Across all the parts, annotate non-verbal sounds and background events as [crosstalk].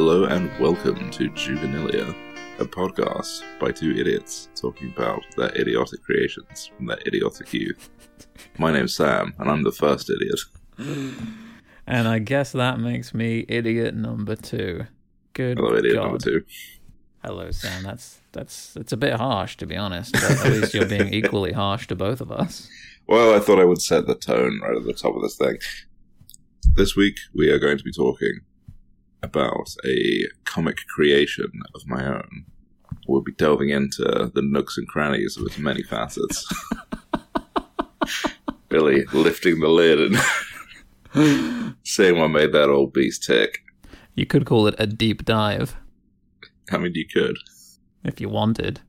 Hello and welcome to Juvenilia, a podcast by two idiots talking about their idiotic creations from their idiotic youth. My name's Sam, and I'm the first idiot. And I guess that makes me idiot number two. Good Hello, idiot God. number two. Hello, Sam. That's that's it's a bit harsh to be honest. But at least you're being equally harsh to both of us. Well, I thought I would set the tone right at the top of this thing. This week, we are going to be talking about a comic creation of my own. We'll be delving into the nooks and crannies of its many facets. [laughs] really lifting the lid and seeing what made that old beast tick. You could call it a deep dive I mean, you could. if you wanted.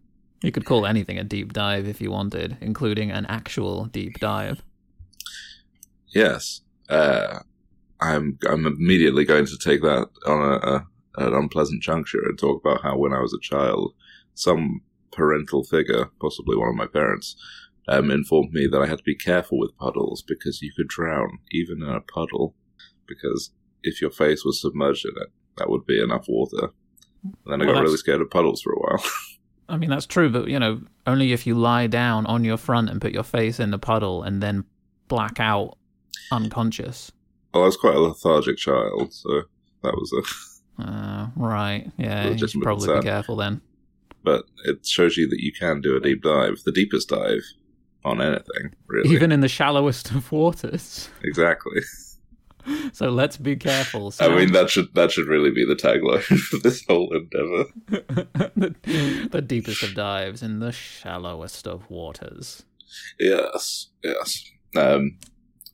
You could call anything a deep dive if you wanted, including an actual deep dive. Yes. Uh, I'm I'm immediately going to take that on a, a an unpleasant juncture and talk about how when I was a child, some parental figure, possibly one of my parents, um, informed me that I had to be careful with puddles because you could drown even in a puddle. Because if your face was submerged in it, that would be enough water. And then I got really scared of puddles for a while. [laughs] I mean that's true, but you know, only if you lie down on your front and put your face in the puddle and then black out unconscious. Well, I was quite a lethargic child, so that was a. Uh, right. Yeah, you should probably concern. be careful then. But it shows you that you can do a deep dive, the deepest dive on anything, really. Even in the shallowest of waters. exactly. [laughs] So let's be careful. I mean, that should that should really be the tagline [laughs] for this whole endeavor. [laughs] the, the deepest of dives in the shallowest of waters. Yes, yes. Um,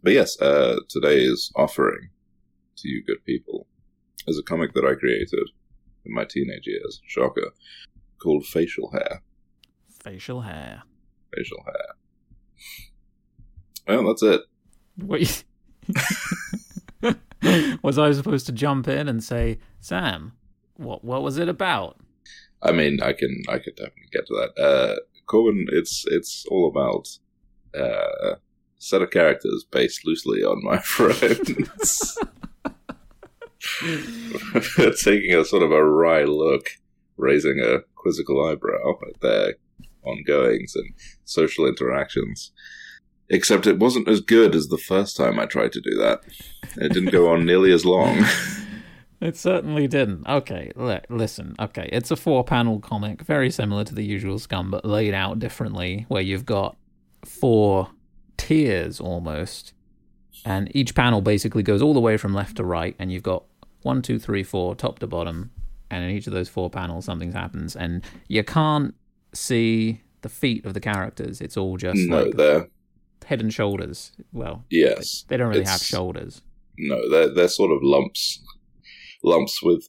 but yes, uh, today's offering to you good people is a comic that I created in my teenage years. Shocker. Called Facial Hair. Facial hair. Facial Hair. Well, that's it. Wait. [laughs] was I supposed to jump in and say, Sam, what what was it about? I mean, I can I could definitely get to that. Uh, Corbin, it's it's all about uh, set of characters based loosely on my [laughs] friends. [laughs] Taking a sort of a wry look, raising a quizzical eyebrow at their ongoings and social interactions. Except it wasn't as good as the first time I tried to do that. It didn't go on nearly as long. [laughs] It certainly didn't. Okay, li- listen. Okay, it's a four panel comic, very similar to the usual Scum, but laid out differently, where you've got four tiers almost. And each panel basically goes all the way from left to right, and you've got one, two, three, four, top to bottom. And in each of those four panels, something happens. And you can't see the feet of the characters. It's all just no, like they're head and shoulders. Well, yes. they don't really have shoulders. No, they're they're sort of lumps, lumps with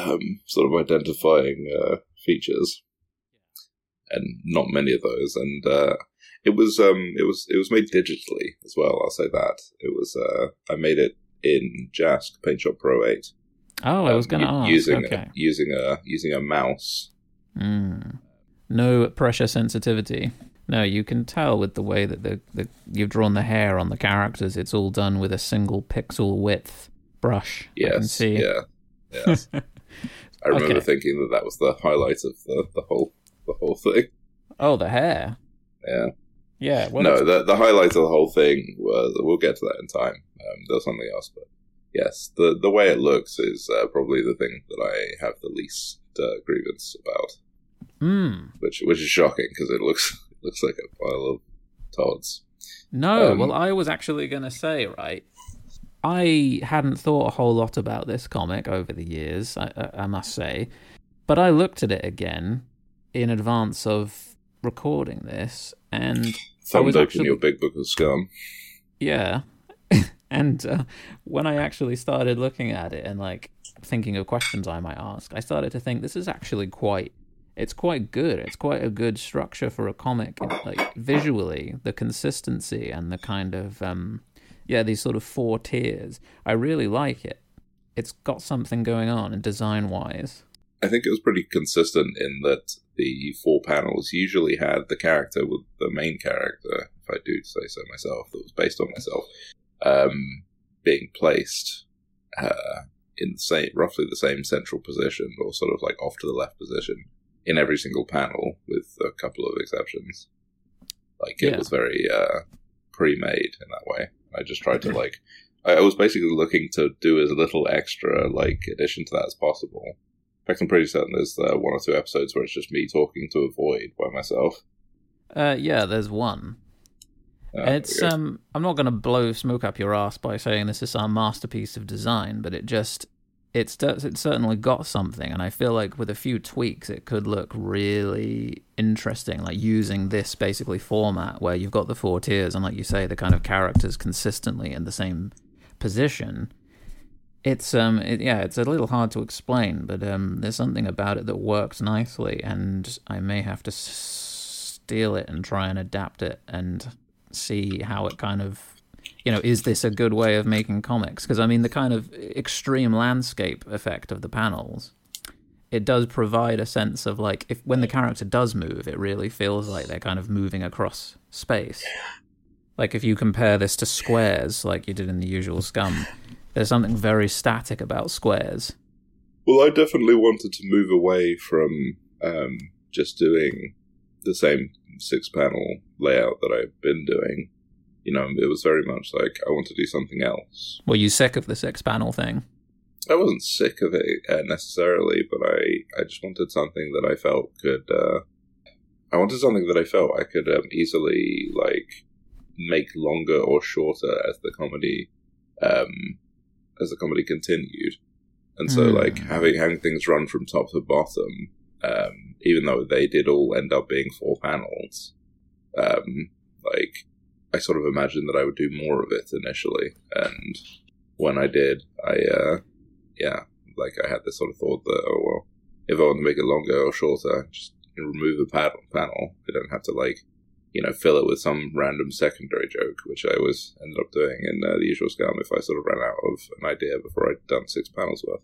um, sort of identifying uh, features, and not many of those. And uh, it was um, it was it was made digitally as well. I'll say that it was. Uh, I made it in Jasc Paint Shop Pro Eight. Oh, I was um, going to u- ask. using okay. using a using a mouse. Mm. No pressure sensitivity. No, you can tell with the way that the, the you've drawn the hair on the characters. It's all done with a single pixel width brush. Yes, yeah, yes. [laughs] I remember Okay. thinking that that was the highlight of the, the whole the whole thing. Oh, the hair. Yeah. Yeah. Well, no, the the highlight of the whole thing was we'll get to that in time. Um, there's something else, but yes, the the way it looks is uh, probably the thing that I have the least uh, grievance about, Mm. which which is shocking because it looks [laughs] it looks like a pile of tods. No. Um, well, I was actually going to say right. I hadn't thought a whole lot about this comic over the years. I, I, I must say, but I looked at it again in advance of recording this, and Thumbed was open actually- your big book of scum. Yeah. [laughs] and uh, when I actually started looking at it and like thinking of questions I might ask, I started to think this is actually quite it's quite good. It's quite a good structure for a comic. Like visually, the consistency and the kind of um yeah, these sort of four tiers. I really like it. It's got something going on and design wise. I think it was pretty consistent in that the four panels usually had the character with the main character, if I do say so myself, that was based on myself, um, being placed uh, in the same, roughly the same central position, or sort of like off to the left position in every single panel, with a couple of exceptions. Like it Yeah. was very uh, pre-made in that way. I just tried to like. I I was basically looking to do as little extra like addition to that as possible. Fact, I'm pretty certain there's uh, one or two episodes where it's just me talking to a void by myself. Uh, yeah, there's one. Uh, it's um, I'm not going to blow smoke up your ass by saying this is our masterpiece of design, but it just it's it's certainly got something, and I feel like with a few tweaks, it could look really interesting. Like using this basically format where you've got the four tiers, and like you say, the kind of characters consistently in the same position. It's um, it, yeah, it's a little hard to explain, but um, there's something about it that works nicely, and I may have to steal it and try and adapt it and see how it kind of you know is this a good way of making comics? Because i mean the kind of extreme landscape effect of the panels it does provide a sense of like if when the character does move it really feels like they're kind of moving across space. Like if you compare this to squares like you did in the usual scum there's something very static about squares Well, I definitely wanted to move away from um, just doing the same six panel layout that I've been doing. You know, it was very much like I want to do something else. were you sick of the six panel thing I wasn't sick of it uh, necessarily, but I, I just wanted something that I felt could. Uh, I wanted something that I felt I could um, easily like make longer or shorter as the comedy, um, as the comedy continued, and so Hmm. like having having things run from top to bottom, um, even though they did all end up being four panels, um, like I sort of imagined that I would do more of it initially, and when I did, I uh, yeah, like I had this sort of thought that oh well, if I want to make it longer or shorter, just remove a panel. Panel. I don't have to like you know fill it with some random secondary joke, which I always ended up doing in uh, the usual scum if I sort of ran out of an idea before I'd done six panels worth.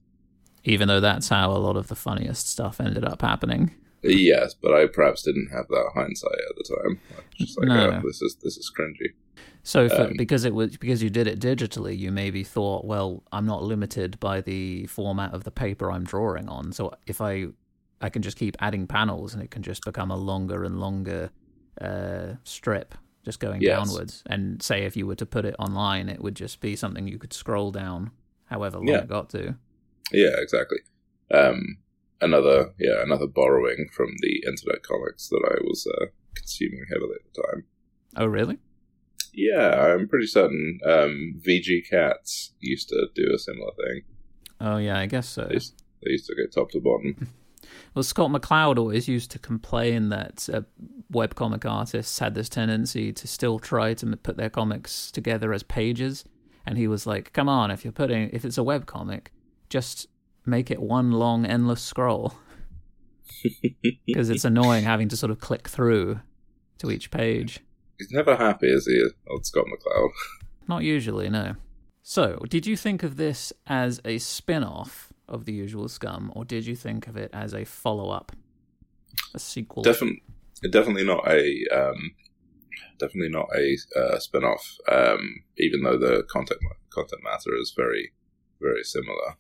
even though that's how a lot of the funniest stuff ended up happening Yes, but I perhaps didn't have that hindsight at the time. Just like, No. oh, this is this is cringy. So, for, Um, because it was because you did it digitally, you maybe thought, well, I'm not limited by the format of the paper I'm drawing on. So if I I can just keep adding panels, and it can just become a longer and longer uh, strip, just going Yes. downwards. And say if you were to put it online, it would just be something you could scroll down, however long Yeah. it got to. Yeah, exactly. Um, another yeah, another borrowing from the internet comics that I was uh, consuming heavily at the time. Oh, really? Yeah, I'm pretty certain um, VG Cats used to do a similar thing. Oh, yeah, I guess so. They used, they used to go top to bottom. [laughs] Well, Scott McCloud always used to complain that uh, webcomic artists had this tendency to still try to put their comics together as pages, and he was like, "Come on, if you're putting if it's a webcomic, just make it one long endless scroll [laughs] because it's annoying having to sort of click through to each page." He's never happy, is he, old Scott McCloud? Not usually, no. So, did you think of this as a spin-off of the usual Scum, or did you think of it as a follow-up, a sequel? Definitely, definitely not a um, definitely not a uh, spin-off. Um, even though the content content matter is very very similar.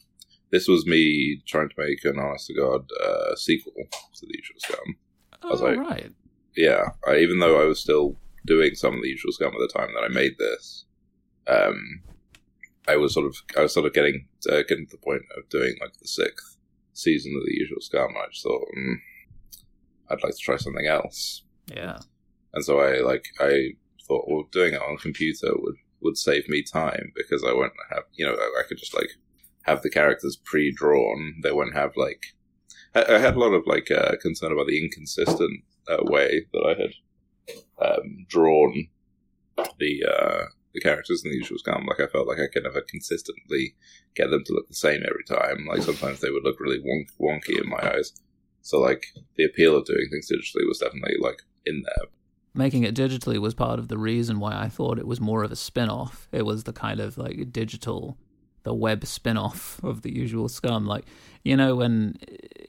This was me trying to make an honest to god uh, sequel to the usual scum. I was oh, like- right. Yeah, I, even though I was still doing some of the usual scum at the time that I made this, um, I was sort of I was sort of getting uh, getting to the point of doing like the sixth season of the usual scum. I just thought mm, I'd like to try something else. Yeah. And so I like I thought, well, doing it on computer would would save me time because I won't have you know I, I could just like have the characters pre-drawn. They won't have like I, I had a lot of like uh, concern about the inconsistent uh, way that I had um, drawn the uh, the characters in the usual scum. Like I felt like I could never consistently get them to look the same every time. Like sometimes they would look really wonk- wonky in my eyes. So like the appeal of doing things digitally was definitely like in there. Making it digitally was part of the reason why I thought it was more of a spin off. It was the kind of like digital, the web spin off [laughs] of the usual scum. Like, you know, when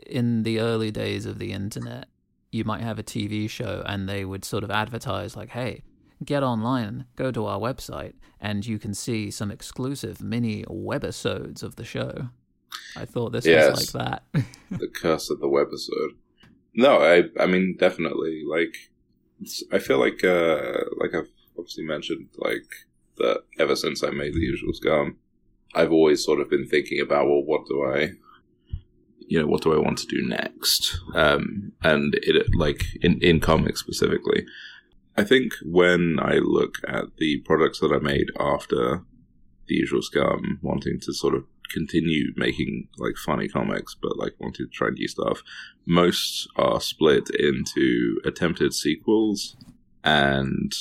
in the early days of the internet, you might have a TV show and they would sort of advertise, like, hey, get online, go to our website, and you can see some exclusive mini webisodes of the show. I thought this Yes. was like that. [laughs] the curse of the webisode. No, I I mean definitely like I feel like uh like I've obviously mentioned like that ever since I made the usual scum, I've always sort of been thinking about well what do I you know what do I want to do next um and it like in in comics specifically I think when I look at the products that I made after the usual scum wanting to sort of continue making like funny comics, but like wanting to try new stuff. Most are split into attempted sequels and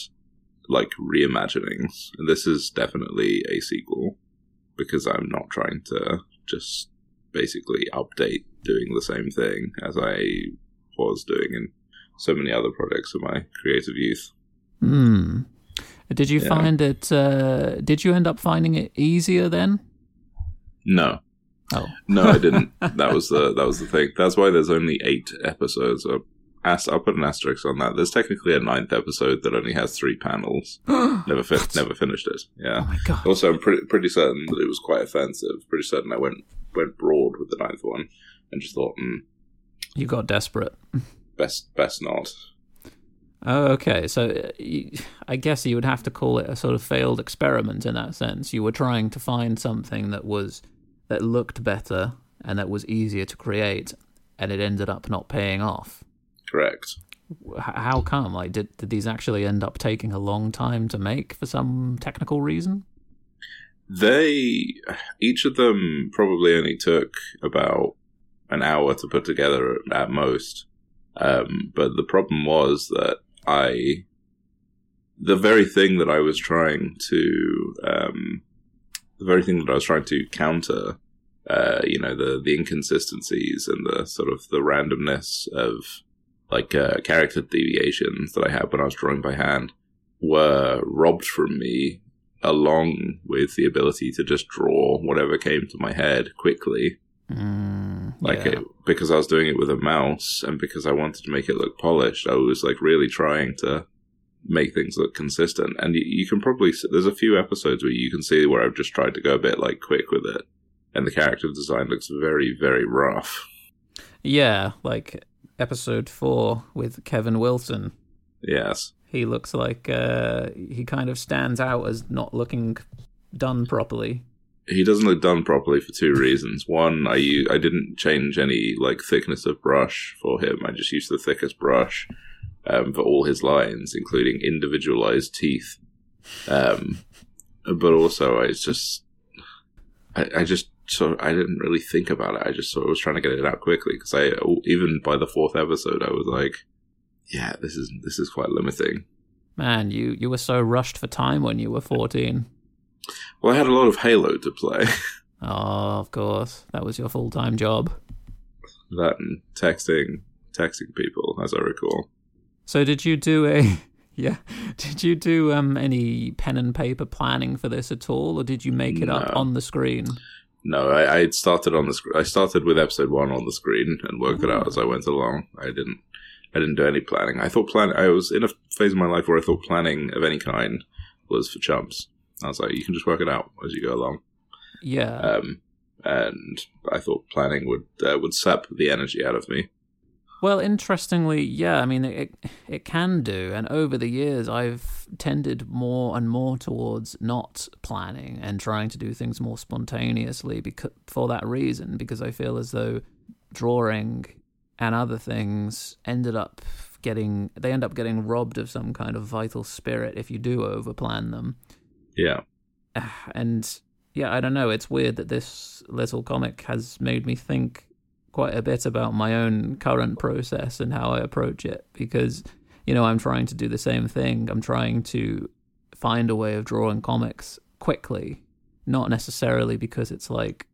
like reimaginings. And this is definitely a sequel because I'm not trying to just basically update doing the same thing as I was doing in so many other projects of my creative youth. Hmm. Did you Yeah. find it? Uh, did you end up finding it easier then? No, Oh, No, I didn't. [laughs] that was the that was the thing. That's why there's only eight episodes. I'll, I'll put an asterisk on that. There's technically a ninth episode that only has three panels. [gasps] Never fin- never finished it. Yeah. Oh my god! Also, I'm pretty pretty certain that it was quite offensive. Pretty certain I went went broad with the ninth one and just thought, mm, You got desperate. [laughs] best best not. Oh, okay. So uh, you, I guess you would have to call it a sort of failed experiment in that sense. You were trying to find something that was that looked better and that was easier to create, and it ended up not paying off. Correct. How come? Like, did did these actually end up taking a long time to make for some technical reason? They each of them probably only took about an hour to put together at most. Um, but the problem was that I, the very thing that I was trying to, um, the very thing that I was trying to counter, uh, you know, the the inconsistencies and the sort of the randomness of like uh, character deviations that I had when I was drawing by hand were robbed from me along with the ability to just draw whatever came to my head quickly. Mm, like yeah. it because i was doing it with a mouse and because i wanted to make it look polished i was like really trying to make things look consistent and you, you can probably s- there's a few episodes where you can see where i've just tried to go a bit like quick with it and the character design looks very very rough Yeah, like episode four with Kevin Wilson. yes He looks like uh, he kind of stands out as not looking done properly. He doesn't look done properly for two reasons. One, I didn't change any like thickness of brush for him. I just used the thickest brush um, for all his lines, including individualized teeth. Um, but also, I just I, I just so I didn't really think about it. I just sort of was trying to get it out quickly because I even by the fourth episode, I was like, yeah, this is this is quite limiting. Man, you you were so rushed for time when you were fourteen. Well, I had a lot of Halo to play. [laughs] Oh, of course, that was your full time job. that and texting texting people, as I recall. So did you do a [laughs] yeah? Did you do um any pen and paper planning for this at all, or did you make it up on the screen? No, I, I started on the sc- I started with episode one on the screen and worked it out as I went along. I didn't I didn't do any planning. I thought plan I was in a phase of my life where I thought planning of any kind was for chumps. I was like, you can just work it out as you go along. Yeah. Um, and I thought planning would uh, would sap the energy out of me. Well, interestingly, yeah, I mean, it it can do, and over the years, I've tended more and more towards not planning and trying to do things more spontaneously because for that reason, because I feel as though drawing and other things ended up getting they end up getting robbed of some kind of vital spirit if you do overplan them Yeah, [sighs] and yeah, I don't know. It's weird that this little comic has made me think quite a bit about my own current process and how I approach it because, you know, I'm trying to do the same thing. I'm trying to find a way of drawing comics quickly, not necessarily because it's like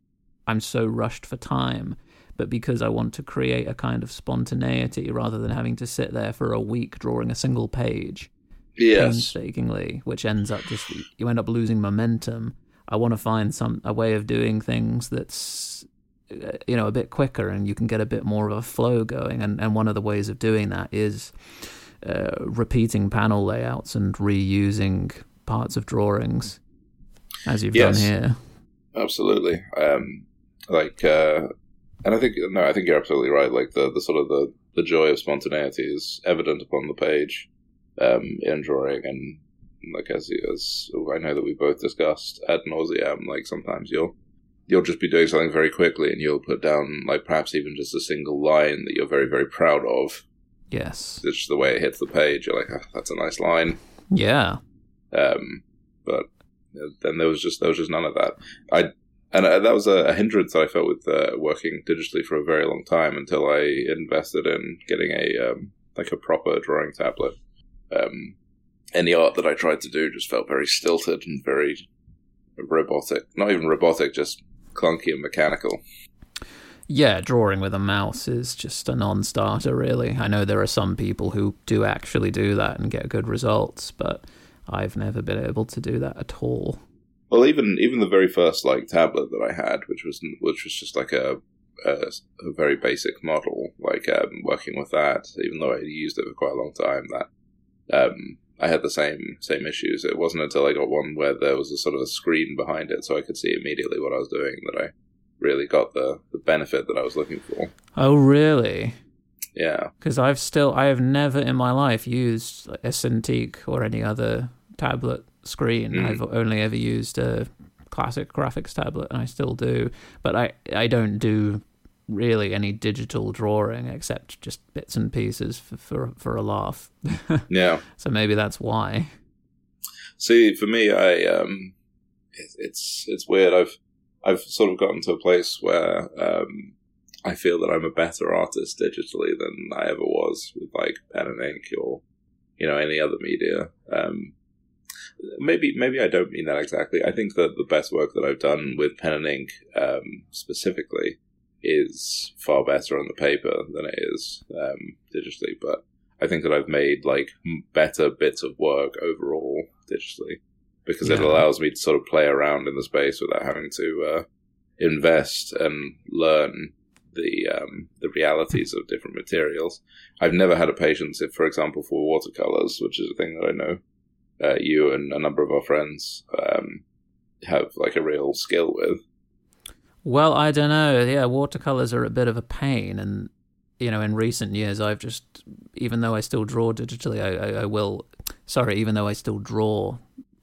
I'm so rushed for time, but because I want to create a kind of spontaneity rather than having to sit there for a week drawing a single page painstakingly, which ends up just you end up losing momentum. I want to find some a way of doing things that's uh, you know a bit quicker and you can get a bit more of a flow going. And and one of the ways of doing that is uh, repeating panel layouts and reusing parts of drawings, as you've Yes. done here. absolutely. Um, like uh and i think no i think you're absolutely right like the the sort of the the joy of spontaneity is evident upon the page um in drawing and like as as i know that we both discussed ad nauseam like sometimes you'll you'll just be doing something very quickly and you'll put down like perhaps even just a single line that you're very very proud of Yes. it's just the way it hits the page you're like oh, that's a nice line Yeah. um, but uh, then there was just there was just none of that. I and uh, that was a, a hindrance that I felt with uh, working digitally for a very long time until I invested in getting a um, like a proper drawing tablet. Um, any art that I tried to do just felt very stilted and very robotic. Not even robotic, just clunky and mechanical. Yeah, drawing with a mouse is just a non starter, really. I know there are some people who do actually do that and get good results, but I've never been able to do that at all. Well, even even the very first like tablet that I had, which was which was just like a a, a very basic model, like um, working with that, even though I had used it for quite a long time, that um, I had the same same issues. It wasn't until I got one where there was a sort of a screen behind it, so I could see immediately what I was doing, that I really got the the benefit that I was looking for. Oh, really? Yeah, Because I've still, I have never in my life used like, a Cintiq or any other tablet screen. Mm. I've only ever used a classic graphics tablet, and I still do. But I, I don't do really any digital drawing except just bits and pieces for for, for a laugh. [laughs] yeah. so maybe that's why. See, for me, I um, it, it's it's weird. I've I've sort of gotten to a place where um, I feel that I'm a better artist digitally than I ever was with like pen and ink or you know any other media. Um, maybe maybe I don't mean that exactly. I think that the best work that I've done with pen and ink um, specifically is far better on the paper than it is um, digitally. But I think that I've made like better bits of work overall digitally because it allows me to sort of play around in the space without having to uh, invest and learn the um, the realities of different materials. I've never had a patience, if, for example, for watercolors, which is a thing that I know uh, you and a number of our friends um, have like a real skill with. Well, I don't know. Yeah, watercolors are a bit of a pain, and you know, in recent years, I've just, even though I still draw digitally, I, I, I will. Sorry, even though I still draw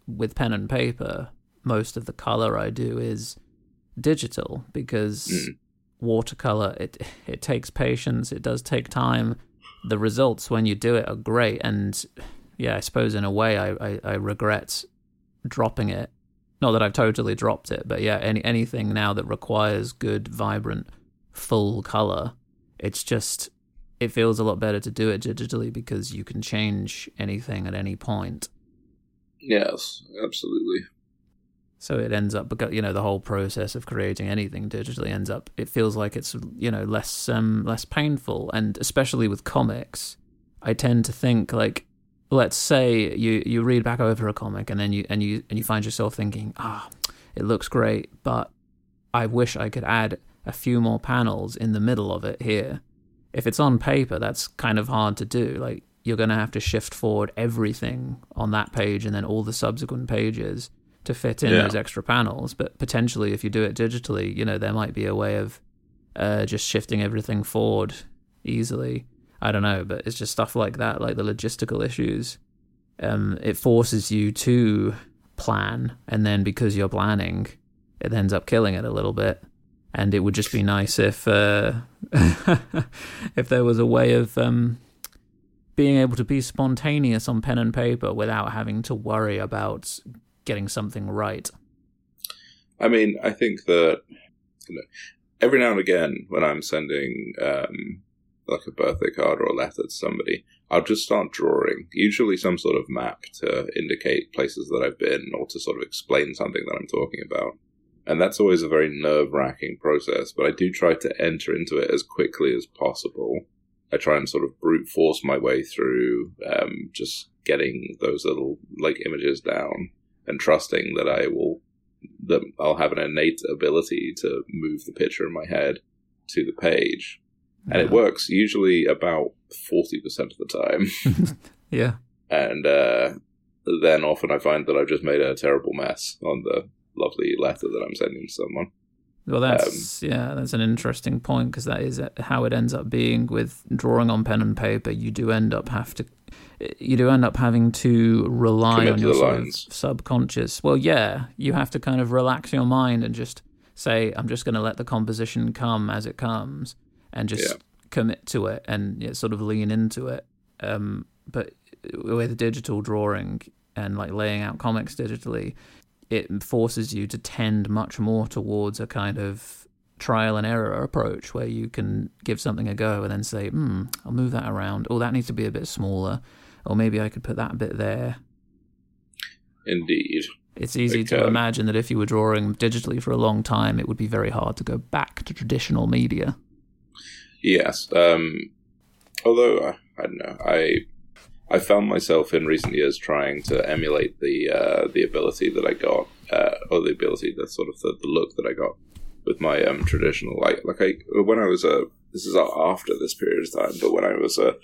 with pen and paper, most of the color I do is digital because Mm. watercolor it it takes patience. It does take time. The results when you do it are great, and yeah, I suppose in a way, I, I, I regret dropping it not that I've totally dropped it, but yeah, any anything now that requires good, vibrant, full color, it's just it feels a lot better to do it digitally because you can change anything at any point. Yes, absolutely. So it ends up, because you know, the whole process of creating anything digitally ends up. It feels like it's you know less um less painful, and especially with comics, I tend to think like, let's say you you read back over a comic and then you and you and you find yourself thinking, ah, it looks great, but I wish I could add a few more panels in the middle of it here. If it's on paper, that's kind of hard to do. Like you're going to have to shift forward everything on that page and then all the subsequent pages to fit in Yeah. those extra panels. But potentially, if you do it digitally, you know, there might be a way of uh, just shifting everything forward easily. I don't know, but it's just stuff like that, like the logistical issues. Um, it forces you to plan, and then because you're planning, it ends up killing it a little bit. And it would just be nice if uh, [laughs] if there was a way of um, being able to be spontaneous on pen and paper without having to worry about getting something right. I mean, I think that you know, every now and again, when I'm sending um, like a birthday card or a letter to somebody, I'll just start drawing, usually some sort of map to indicate places that I've been or to sort of explain something that I'm talking about. And that's always a very nerve wracking process, but I do try to enter into it as quickly as possible. I try and sort of brute force my way through um, just getting those little like images down and trusting that I will that I'll have an innate ability to move the picture in my head to the page. And it works usually about 40% of the time. [laughs] [laughs] Yeah. And uh, then often I find that I've just made a terrible mess on the lovely letter that I'm sending to someone. Well, that's um, yeah, that's an interesting point because that is how it ends up being with drawing on pen and paper. You do end up have to, you do end up having to rely on your sort of subconscious. Well, yeah, you have to kind of relax your mind and just say, "I'm just going to let the composition come as it comes," and just yeah. commit to it and you know, sort of lean into it. Um, but with digital drawing and like laying out comics digitally, it forces you to tend much more towards a kind of trial and error approach where you can give something a go and then say, hmm, I'll move that around. Oh, that needs to be a bit smaller. Or maybe I could put that bit there. Indeed. It's easy to imagine that if you were drawing digitally for a long time, it would be very hard to go back to traditional media. Yes. Um, although, uh, I don't know. I I found myself in recent years trying to emulate the uh, the ability that I got, uh, or the ability, the sort of the, the look that I got with my um, traditional like like I when I was a uh, this is after this period of time, but when I was uh,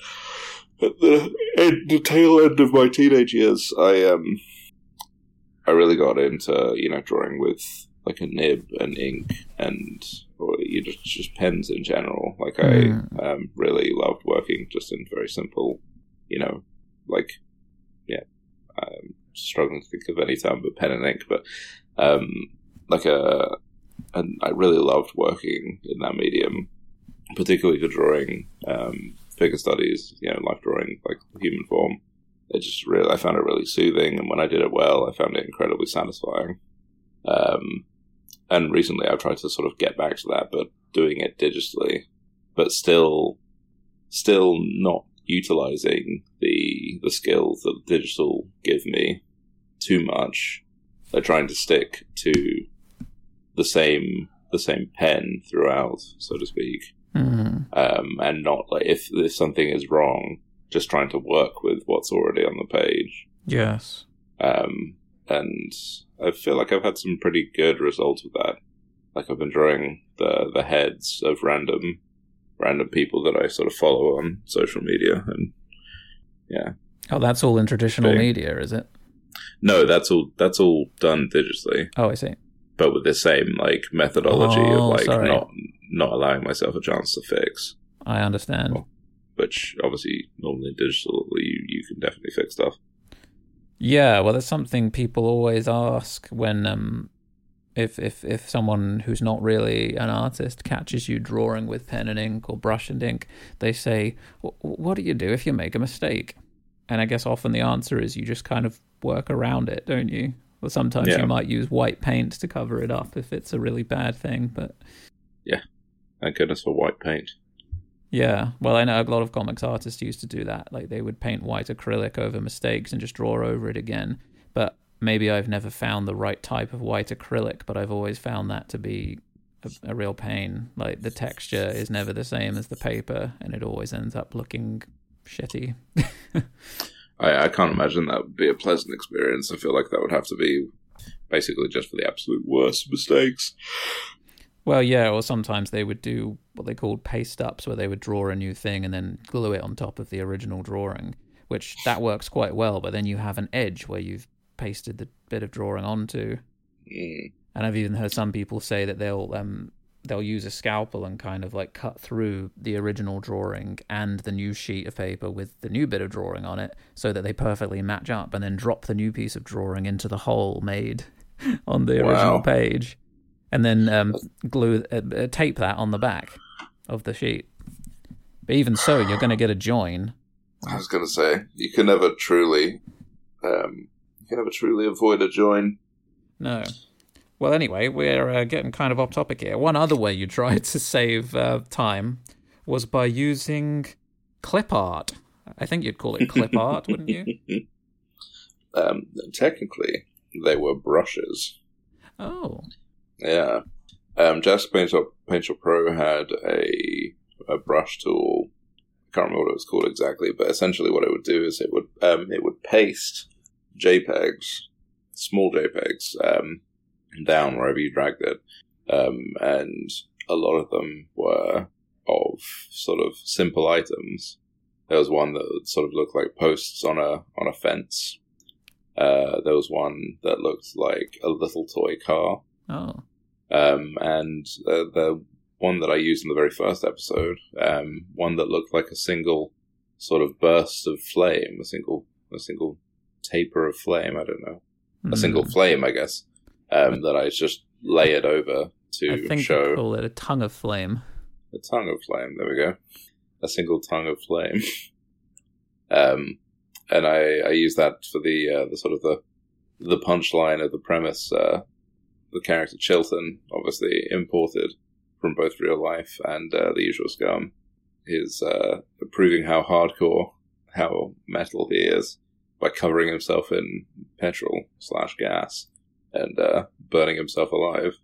at the end, the tail end of my teenage years, I um I really got into you know drawing with like a nib and ink and or you just just pens in general. Like I mm. um, really loved working just in very simple, you know, like yeah, I'm struggling to think of any time but pen and ink, but um, like a and I really loved working in that medium, particularly for drawing um, figure studies, you know, life drawing, like human form. It just really, I found it really soothing, and when I did it well, I found it incredibly satisfying. Um, and recently, I've tried to sort of get back to that, but doing it digitally, but still, still not utilizing the the skills that digital give me too much. They're trying to stick to the same the same pen throughout, so to speak, mm-hmm. um, and not like if if something is wrong, just trying to work with what's already on the page. Yes. Um, and I feel like I've had some pretty good results with that. Like I've been drawing the the heads of random random people that I sort of follow on social media, and yeah. Oh, that's all in traditional media, is it? No, that's all. That's all done digitally. Oh, I see. But with the same like methodology oh, of like sorry. not not allowing myself a chance to fix. I understand. Well, which obviously normally digitally you you can definitely fix stuff. Yeah, well, that's something people always ask when um, if if if someone who's not really an artist catches you drawing with pen and ink or brush and ink, they say, "What do you do if you make a mistake?" And I guess often the answer is you just kind of work around it, don't you? Well, sometimes yeah. you might use white paint to cover it up if it's a really bad thing, but yeah, thank goodness for white paint. Yeah, well, I know a lot of comics artists used to do that. Like they would paint white acrylic over mistakes and just draw over it again. But maybe I've never found the right type of white acrylic, but I've always found that to be a, a, real pain. Like the texture is never the same as the paper, and it always ends up looking shitty. I, I can't imagine that would be a pleasant experience. I feel like that would have to be basically just for the absolute worst mistakes. Well, yeah, or sometimes they would do what they called paste ups, where they would draw a new thing and then glue it on top of the original drawing, which that works quite well. But then you have an edge where you've pasted the bit of drawing onto. Mm. And I've even heard some people say that they'll um, they'll use a scalpel and kind of like cut through the original drawing and the new sheet of paper with the new bit of drawing on it so that they perfectly match up and then drop the new piece of drawing into the hole made [laughs] on the original wow. page and then um, glue uh, uh, tape that on the back of the sheet but even so you're going to get a join i was going to say you can never truly um, you can never truly avoid a join. No. Well, anyway, we're uh, getting kind of off topic here. One other way you tried to save uh, time was by using clip art. I think you'd call it clip [laughs] art, wouldn't you? Um, technically, they were brushes. Oh. Yeah. Um, Paintshop, Paintshop Pro had a, a brush tool. I can't remember what it was called exactly, but essentially what it would do is it would um, it would paste JPEGs, small JPEGs, um, down wherever you dragged it. Um, and a lot of them were of sort of simple items. There was one that sort of looked like posts on a on a fence. Uh, there was one that looked like a little toy car. Oh. Um, and the, the one that I used in the very first episode, um, one that looked like a single sort of burst of flame, a single a single taper of flame. I don't know, a single Mm. flame, I guess. Um, that I just layered over to I think show they call it a tongue of flame. a tongue of flame. There we go. A single tongue of flame. [laughs] um, and I, I use that for the uh, the sort of the the punchline of the premise. Uh, the character Chilton, obviously imported from both real life and uh, the usual scum, is uh, proving how hardcore, how metal he is by covering himself in petrol slash gas and uh, burning himself alive.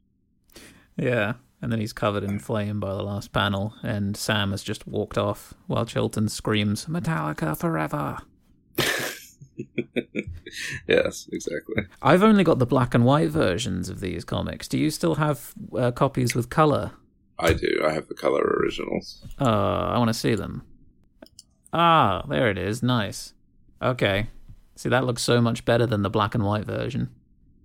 Yeah. And then he's covered in flame by the last panel, and Sam has just walked off while Chilton screams, Metallica forever. [laughs] yes, exactly. I've only got the black and white versions of these comics. Do you still have uh, copies with color? I do. I have the color originals. Uh, I want to see them. Ah, there it is. Nice. Okay. See, that looks so much better than the black and white version.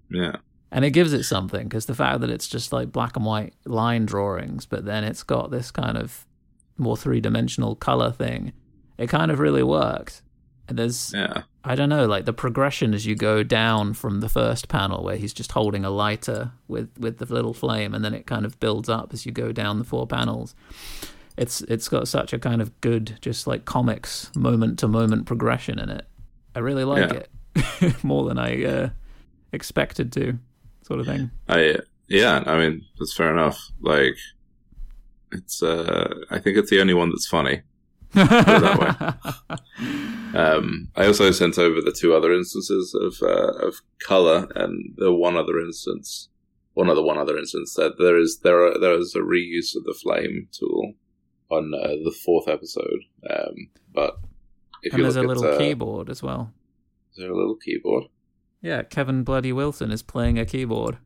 Yeah. And it gives it something because the fact that it's just like black and white line drawings, but then it's got this kind of more three dimensional color thing, it kind of really works. There's, Yeah. I don't know, like the progression as you go down from the first panel where he's just holding a lighter with, with the little flame, and then it kind of builds up as you go down the four panels. It's it's got such a kind of good, just like comics moment to moment progression in it. I really like Yeah. it [laughs] more than I uh, expected to, sort of thing. I yeah, I mean that's fair enough. Like it's uh I think it's the only one that's funny. [laughs] Um I also sent over the two other instances of uh, of color and the one other instance one other one other instance that there is there are there is a reuse of the flame tool on uh, the fourth episode. Um but if and there's a look little at uh, keyboard as well. is there a little keyboard? Yeah, Kevin Bloody Wilson is playing a keyboard.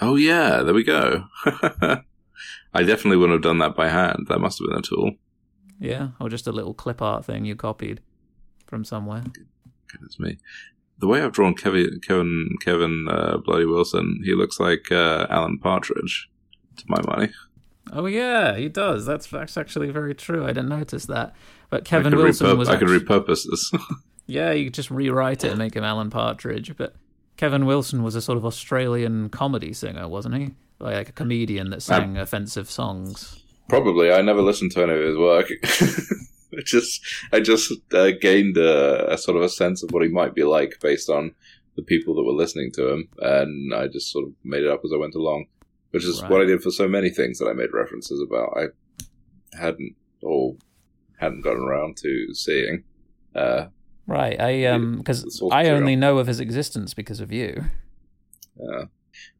Oh yeah, there we go. [laughs] I definitely wouldn't have done that by hand. That must have been a tool. Yeah, or just a little clip art thing you copied from somewhere. Goodness me. The way I've drawn Kevin Kevin Kevin uh, Bloody Wilson, he looks like uh, Alan Partridge, to my money. Oh yeah, he does. That's that's actually very true. I didn't notice that. But Kevin Wilson was. I could repurpose this. [laughs] yeah, you could just rewrite it and make him Alan Partridge. But Kevin Wilson was a sort of Australian comedy singer, wasn't he? Like a comedian that sang offensive songs. Probably. I never listened to any of his work. [laughs] I just I just uh, gained a, a sort of a sense of what he might be like based on the people that were listening to him, and I just sort of made it up as I went along, which is Right. what I did for so many things that I made references about. I hadn't or hadn't gotten around to seeing. Uh, Right. I um because I only know of his existence because of you. uh,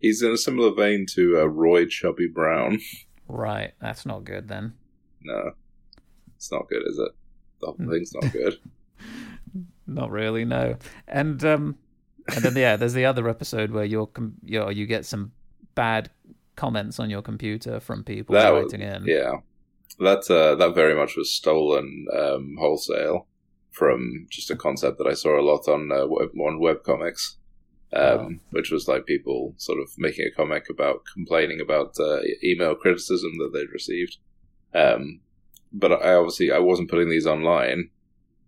he's in a similar vein to uh, Roy Chubby Brown. [laughs] Right. That's not good then. No, it's not good, is it? The Hmm. whole thing's not [laughs] good. Not really, no. And um, and then yeah, there's the other episode where you're com- you you get some bad comments on your computer from people That was- writing in. Yeah, that uh, that very much was stolen um, wholesale from just a concept that I saw a lot on uh, web, on webcomics, um, which was like people sort of making a comic about complaining about uh, email criticism that they'd received. Um, but I obviously I wasn't putting these online,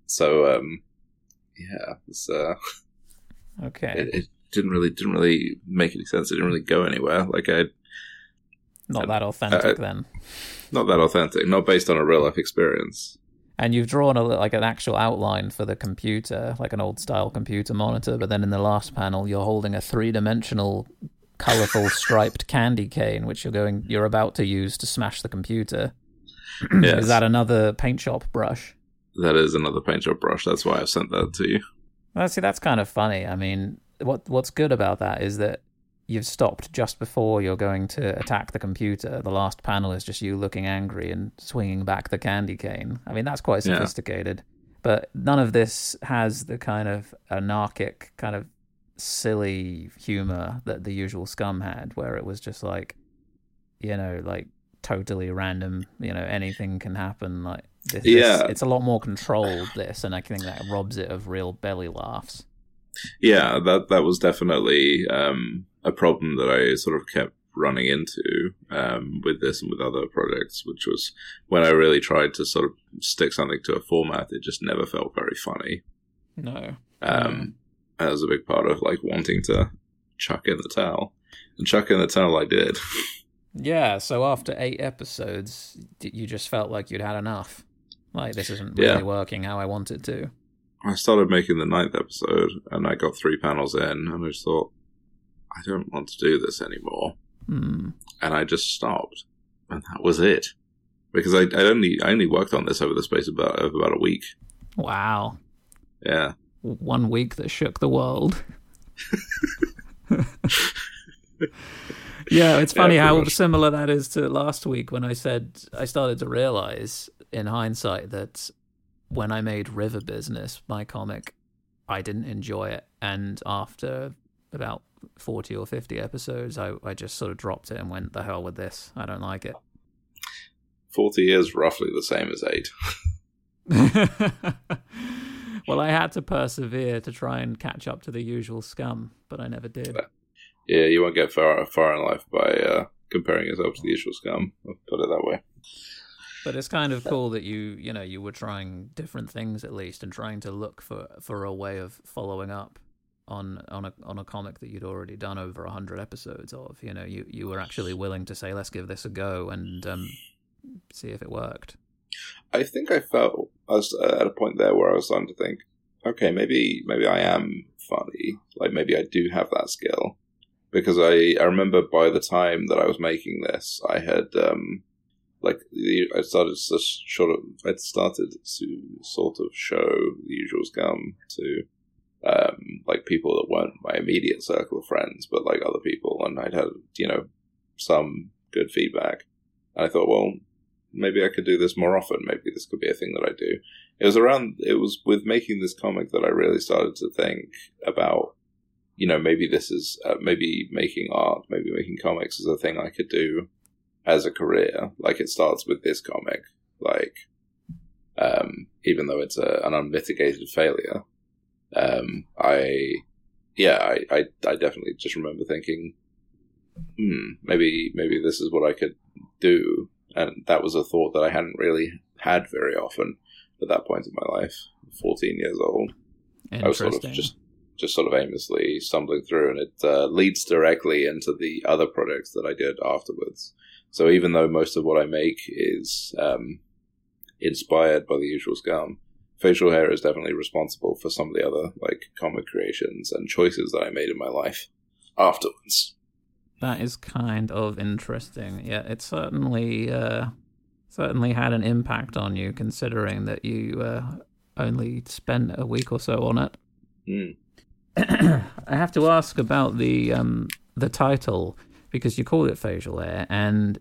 so um, yeah, it's, uh, Okay. it, it didn't really didn't really make any sense. It didn't really go anywhere. Like I not that authentic uh, then. not that authentic, not based on a real life experience. And you've drawn a like an actual outline for the computer, like an old style computer monitor, but then in the last panel you're holding a three dimensional colorful [laughs] striped candy cane which you're going you're about to use to smash the computer. [clears throat] Yes. Is that another paint shop brush? That is another paint shop brush. That's why I've sent that to you. Well, see, that's kind of funny. I mean, what what's good about that is that you've stopped just before you're going to attack the computer. The last panel is just you looking angry and swinging back the candy cane. I mean, that's quite Yeah. sophisticated. But none of this has the kind of anarchic, kind of silly humor that the usual Scum had, where it was just like, you know, like totally random. You know, anything can happen. Like this, this- Yeah. it's a lot more controlled. This, and I think that robs it of real belly laughs. Yeah, that that was definitely um, a problem that I sort of kept running into um, with this and with other projects, which was when I really tried to sort of stick something to a format, it just never felt very funny. No. Um, That was a big part of like wanting to chuck in the towel, and chuck in the towel I did. [laughs] Yeah, so after eight episodes, you just felt like you'd had enough. Like, this isn't really Yeah. working how I want it to. I started making the ninth episode, and I got three panels in, and I just thought, I don't want to do this anymore. Hmm. and I just stopped, and that was it. Because I, I only I only worked on this over the space of about of about a week. Wow. Yeah, One week that shook the world. [laughs] yeah, it's funny Yeah, how much. similar that is to last week when I said I started to realize in hindsight that when I made River Business, my comic, I didn't enjoy it. And after about 40 or 50 episodes, I, I just sort of dropped it and went, the hell with this. I don't like it. forty is roughly the same as eight. [laughs] [laughs] well, I had to persevere to try and catch up to the usual scum, but I never did. Yeah, you won't get far far in life by uh, comparing yourself to the usual scum. I'll put it that way. But it's kind of cool that you, you know, you were trying different things at least, and trying to look for for a way of following up on on a on a comic that you'd already done over a hundred episodes of. You know, you you were actually willing to say, let's give this a go and um, see if it worked. I think I felt I was at a point there where I was starting to think, okay, maybe maybe I am funny. Like maybe I do have that skill. Because I, I remember by the time that I was making this, I had um, like I started to sort of I'd started to sort of show the usual scum to um, like people that weren't my immediate circle of friends, but like other people, and I'd had you know some good feedback. And I thought, well, maybe I could do this more often. Maybe this could be a thing that I do. It was around. It was with making this comic that I really started to think about. You know, maybe this is uh, maybe making art, maybe making comics is a thing I could do as a career. Like it starts with this comic, like um, even though it's a, an unmitigated failure. Um, I, yeah, I, I, I definitely just remember thinking, hmm, maybe, maybe this is what I could do, and that was a thought that I hadn't really had very often at that point in my life. Fourteen years old, I was sort of just, just sort of aimlessly stumbling through, and it uh, leads directly into the other projects that I did afterwards. So even though most of what I make is um, inspired by the usual scum, facial hair is definitely responsible for some of the other like comic creations and choices that I made in my life afterwards. That is kind of interesting. Yeah, it certainly uh, certainly had an impact on you, considering that you uh, only spent a week or so on it. Mm. [clears throat] I have to ask about the um, the title because you called it facial hair, and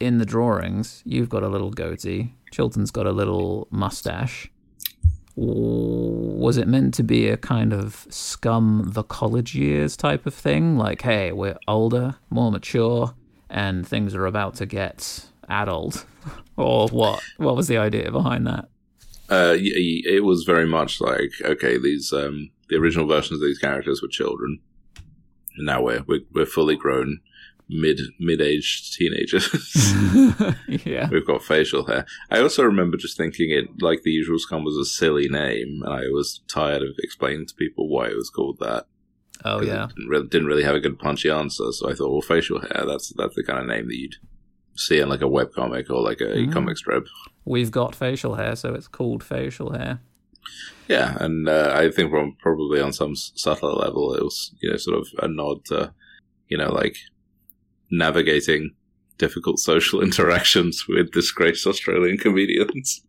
in the drawings you've got a little goatee. Chilton's got a little mustache. Was it meant to be a kind of scum the college years type of thing? Like, hey, we're older, more mature, and things are about to get adult, [laughs] or what? What was the idea behind that? Uh, it was very much like okay, these um, the original versions of these characters were children, and now we're we're, we're fully grown, mid mid aged teenagers. [laughs] yeah. We've got facial hair. I also remember just thinking it like the usual scum was a silly name, and I was tired of explaining to people why it was called that. Oh yeah. didn't really, didn't really have a good punchy answer. So I thought, well, facial hair. That's that's the kind of name that you'd see in like a web comic or like a Mm. comic strip. We've got facial hair, so it's called facial hair. Yeah, and uh, I think from probably on some subtler level, it was you know sort of a nod to you know like navigating difficult social [laughs] interactions with disgraced Australian comedians.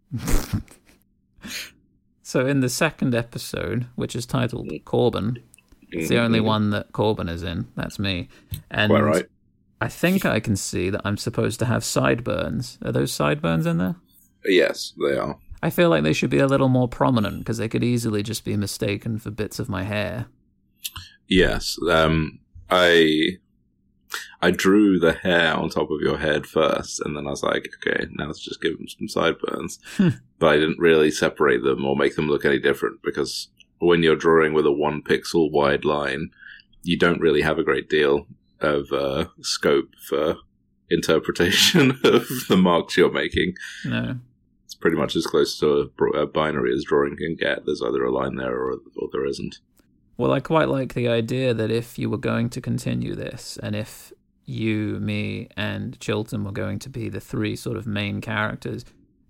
So in the second episode, which is titled Corbin, it's the only Mhm. one that Corbin is in. That's me. And Quite right. I think I can see that I'm supposed to have sideburns. Are those sideburns in there? Yes, they are. I feel like they should be a little more prominent because they could easily just be mistaken for bits of my hair. Yes. Um, I I drew the hair on top of your head first, and then I was like, okay, now let's just give them some sideburns. but I didn't really separate them or make them look any different because when you're drawing with a one pixel wide line, you don't really have a great deal of uh, scope for interpretation [laughs] of the marks you're making. No. It's pretty much as close to a, a binary as drawing can get. There's either a line there or, or there isn't. Well, I quite like the idea that if you were going to continue this, and if you, me, and Chilton were going to be the three sort of main characters,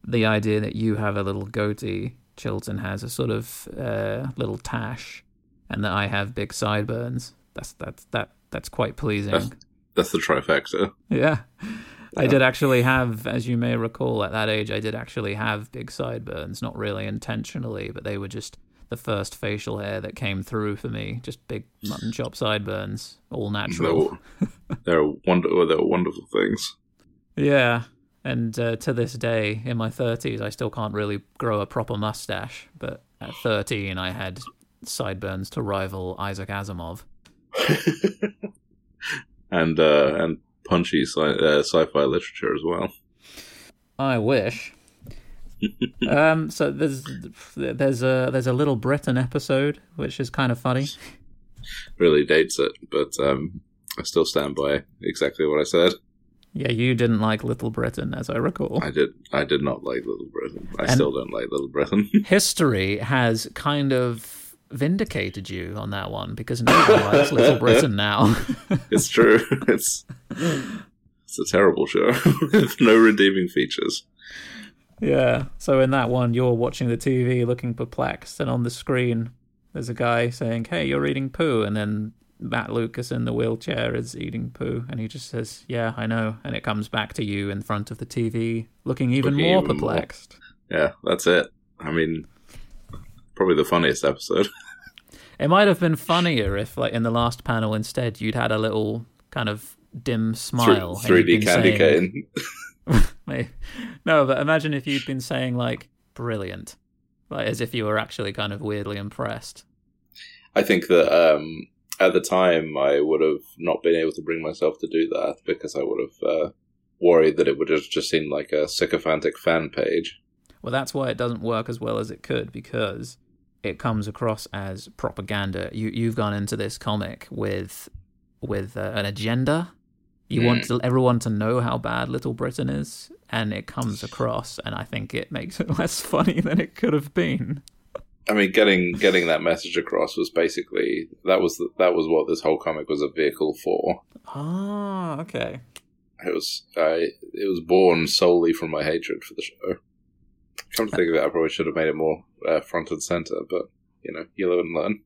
the idea that you have a little goatee, Chilton has a sort of uh, little tash, and that I have big sideburns. That's that's that that's quite pleasing. That's, that's the trifecta. Yeah. I did actually have, as you may recall, at that age, I did actually have big sideburns, not really intentionally, but they were just the first facial hair that came through for me. Just big mutton chop sideburns, all natural. They're, they're, wonder- they're wonderful things. Yeah. And uh, to this day, in my 30s, I still can't really grow a proper mustache. But at 13, I had sideburns to rival Isaac Asimov. [laughs] and uh, and punchy sci- uh, sci-fi literature as well. I wish. [laughs] um, so there's there's a there's a Little Britain episode which is kind of funny. Really dates it, but um, I still stand by exactly what I said. Yeah, you didn't like Little Britain, as I recall. I did. I did not like Little Britain. I and still don't like Little Britain. [laughs] history has kind of vindicated you on that one because no one likes Little Britain now. [laughs] it's true. It's it's a terrible show with no redeeming features. Yeah. So in that one, you're watching the TV, looking perplexed, and on the screen, there's a guy saying, "Hey, you're eating poo," and then Matt Lucas in the wheelchair is eating poo, and he just says, "Yeah, I know," and it comes back to you in front of the TV, looking even looking more even perplexed. More. Yeah, that's it. I mean, probably the funniest episode. [laughs] it might have been funnier if, like, in the last panel, instead you'd had a little kind of dim smile. Three D candy saying, cane. [laughs] [laughs] no, but imagine if you'd been saying like "brilliant," like as if you were actually kind of weirdly impressed. I think that um, at the time I would have not been able to bring myself to do that because I would have uh, worried that it would have just seemed like a sycophantic fan page. Well, that's why it doesn't work as well as it could because it comes across as propaganda. You you've gone into this comic with with uh, an agenda you mm. want to, everyone to know how bad Little Britain is, and it comes across, and I think it makes [laughs] it less funny than it could have been. I mean, getting getting that message across was basically that was the, that was what this whole comic was a vehicle for. Ah, okay. It was I it was born solely from my hatred for the show. Come to think of it, I probably should have made it more uh, front and center, but you know, you live and learn.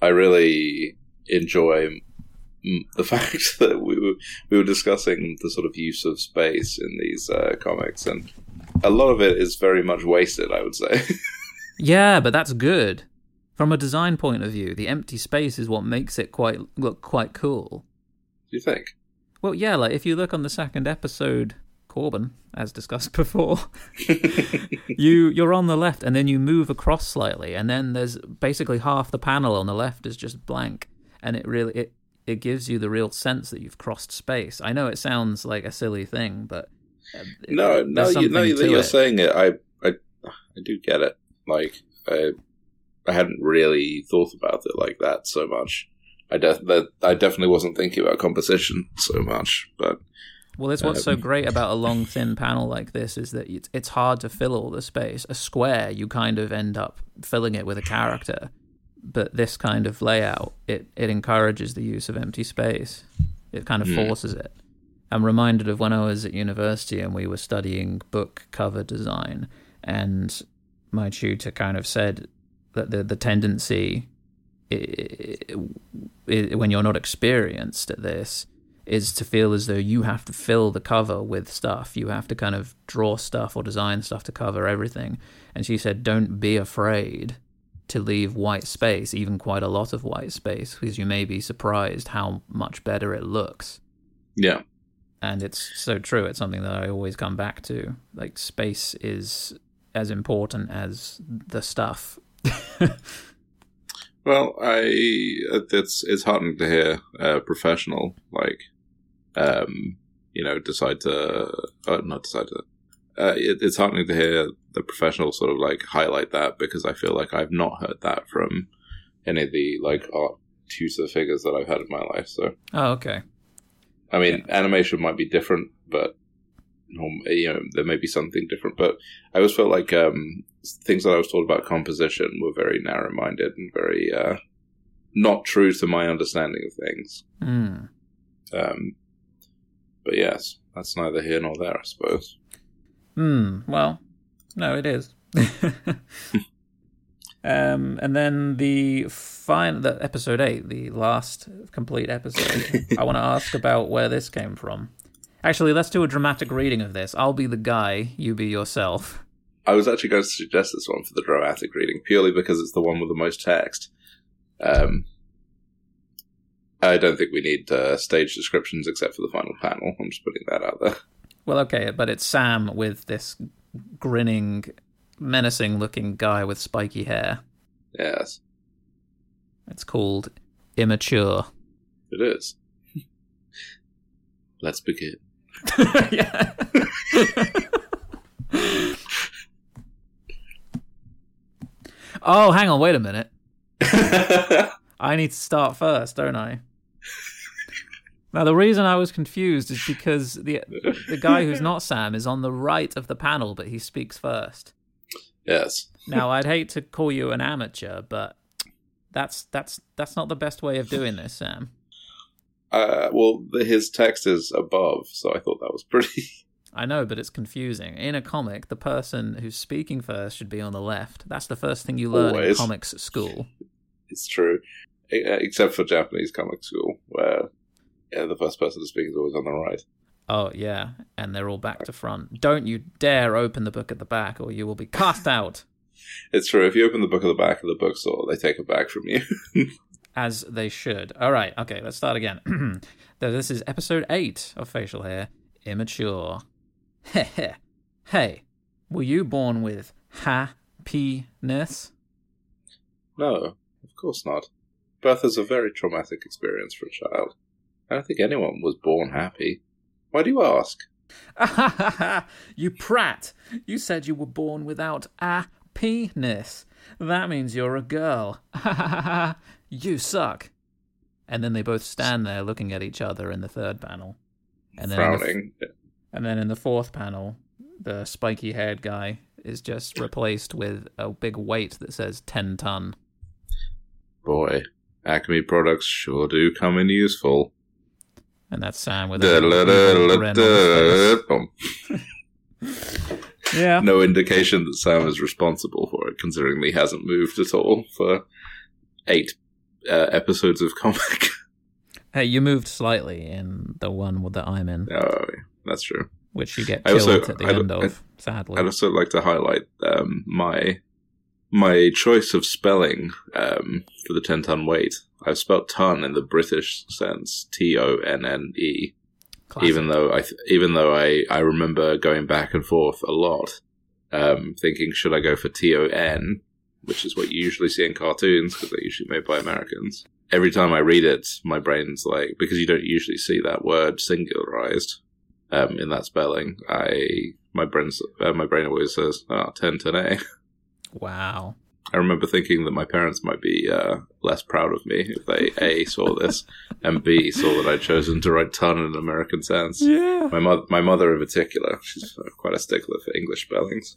I really enjoy the [laughs] fact that we were we were discussing the sort of use of space in these uh, comics, and a lot of it is very much wasted. I would say. [laughs] yeah, but that's good. From a design point of view, the empty space is what makes it quite look quite cool. Do you think? Well, yeah. Like if you look on the second episode, Corbin, as discussed [laughs] before, you you're on the left, and then you move across slightly, and then there's basically half the panel on the left is just blank, and it really it it gives you the real sense that you've crossed space. I know it sounds like a silly thing, but uh, no, no, you, no, that you're it. saying it, I, I, I do get it. Like I, I hadn't really thought about it like that so much. I def- that I definitely wasn't thinking about composition so much, but well, that's what's um, so great about a long, thin panel like this is that it's, it's hard to fill all the space. A square, you kind of end up filling it with a character but this kind of layout it it encourages the use of empty space. It kind of mm. forces it. I'm reminded of when I was at university and we were studying book cover design, and my tutor kind of said that the the tendency it, it, when you're not experienced at this is to feel as though you have to fill the cover with stuff. You have to kind of draw stuff or design stuff to cover everything. And she said, don't be afraid to leave white space, even quite a lot of white space, because you may be surprised how much better it looks. Yeah. And it's so true. It's something that I always come back to. Like, space is as important as the stuff. [laughs] well, I it's it's heartening to hear a professional like, um, you know, decide to uh, not decide to. Uh, it, it's heartening to hear the professionals sort of like highlight that because I feel like I've not heard that from any of the like art tutor figures that I've had in my life. So oh, okay. I mean, animation might be different, but you know, there may be something different. But I always felt like um, things that I was taught about composition were very narrow-minded and very uh, not true to my understanding of things. Mm. Um, but yes, that's neither here nor there, I suppose. Hmm. Well, no, it is. [laughs] um, and then the final, the episode eight, the last complete episode. I want to ask about where this came from. Actually, let's do a dramatic reading of this. I'll be the guy, you be yourself. I was actually going to suggest this one for the dramatic reading purely because it's the one with the most text. Um, I don't think we need uh, stage descriptions except for the final panel. I'm just putting that out there. Well, okay, but it's Sam with this grinning, menacing looking guy with spiky hair. Yes, It's called Immature. it is. [laughs] Let's begin. yeah. [laughs] oh, hang on, wait a minute. [laughs] I need to start first, don't I? Now, the reason I was confused is because the the guy who's [laughs] not Sam is on the right of the panel, but he speaks first. yes. Now, I'd hate to call you an amateur, but that's that's that's not the best way of doing this, Sam. Uh, well, the, his text is above, so I thought that was pretty. [laughs] I know, but it's confusing. In a comic, the person who's speaking first should be on the left. That's the first thing you learn in comics at school. It's true, uh, except for Japanese comic school, where yeah, the first person to speak is always on the right. Oh, yeah, and they're all back to front. Don't you dare open the book at the back, or you will be cast out, [laughs] It's true. If you open the book at the back of the bookstore, they take it back from you. [laughs] as they should. All right, okay, let's start again. [clears throat] This is episode 8 of Facial Hair Immature. [laughs] Hey, were you born with happiness? no, of course not. Birth is a very traumatic experience for a child. I don't think anyone was born happy. Why do you ask? [laughs] you prat! You said you were born without a penis. That means you're a girl. [laughs] you suck. And then they both stand there looking at each other in the third panel. And then in the f- Frowning. and then in the fourth panel, the spiky haired guy is just [laughs] replaced with a big weight that says 10 ton. Boy, Acme products sure do come in useful. And that's Sam with a. Yeah. No indication that Sam is responsible for it, considering he hasn't moved at all for eight uh, episodes of comic. Hey, you moved slightly in the one that I'm in, oh, that's true. which you get killed also- at the I- end of, sadly. I'd also like to highlight um, my my choice of spelling um, for the ten ton weight. I've spelled ton in the British sense, T O N N E. Even though I, th- even though I, I remember going back and forth a lot, um, thinking should I go for T O N, which is what you usually see in cartoons because they're usually made by Americans. Every time I read it, my brain's like because you don't usually see that word singularized um, in that spelling. I my brain's uh, my brain always says oh, 10 10 A. [laughs] Wow. I remember thinking that my parents might be uh, less proud of me if they A saw this [laughs] and B saw that I'd chosen to write ton in American sense. Yeah. My mother, my mother in particular, she's uh, quite a stickler for English spellings.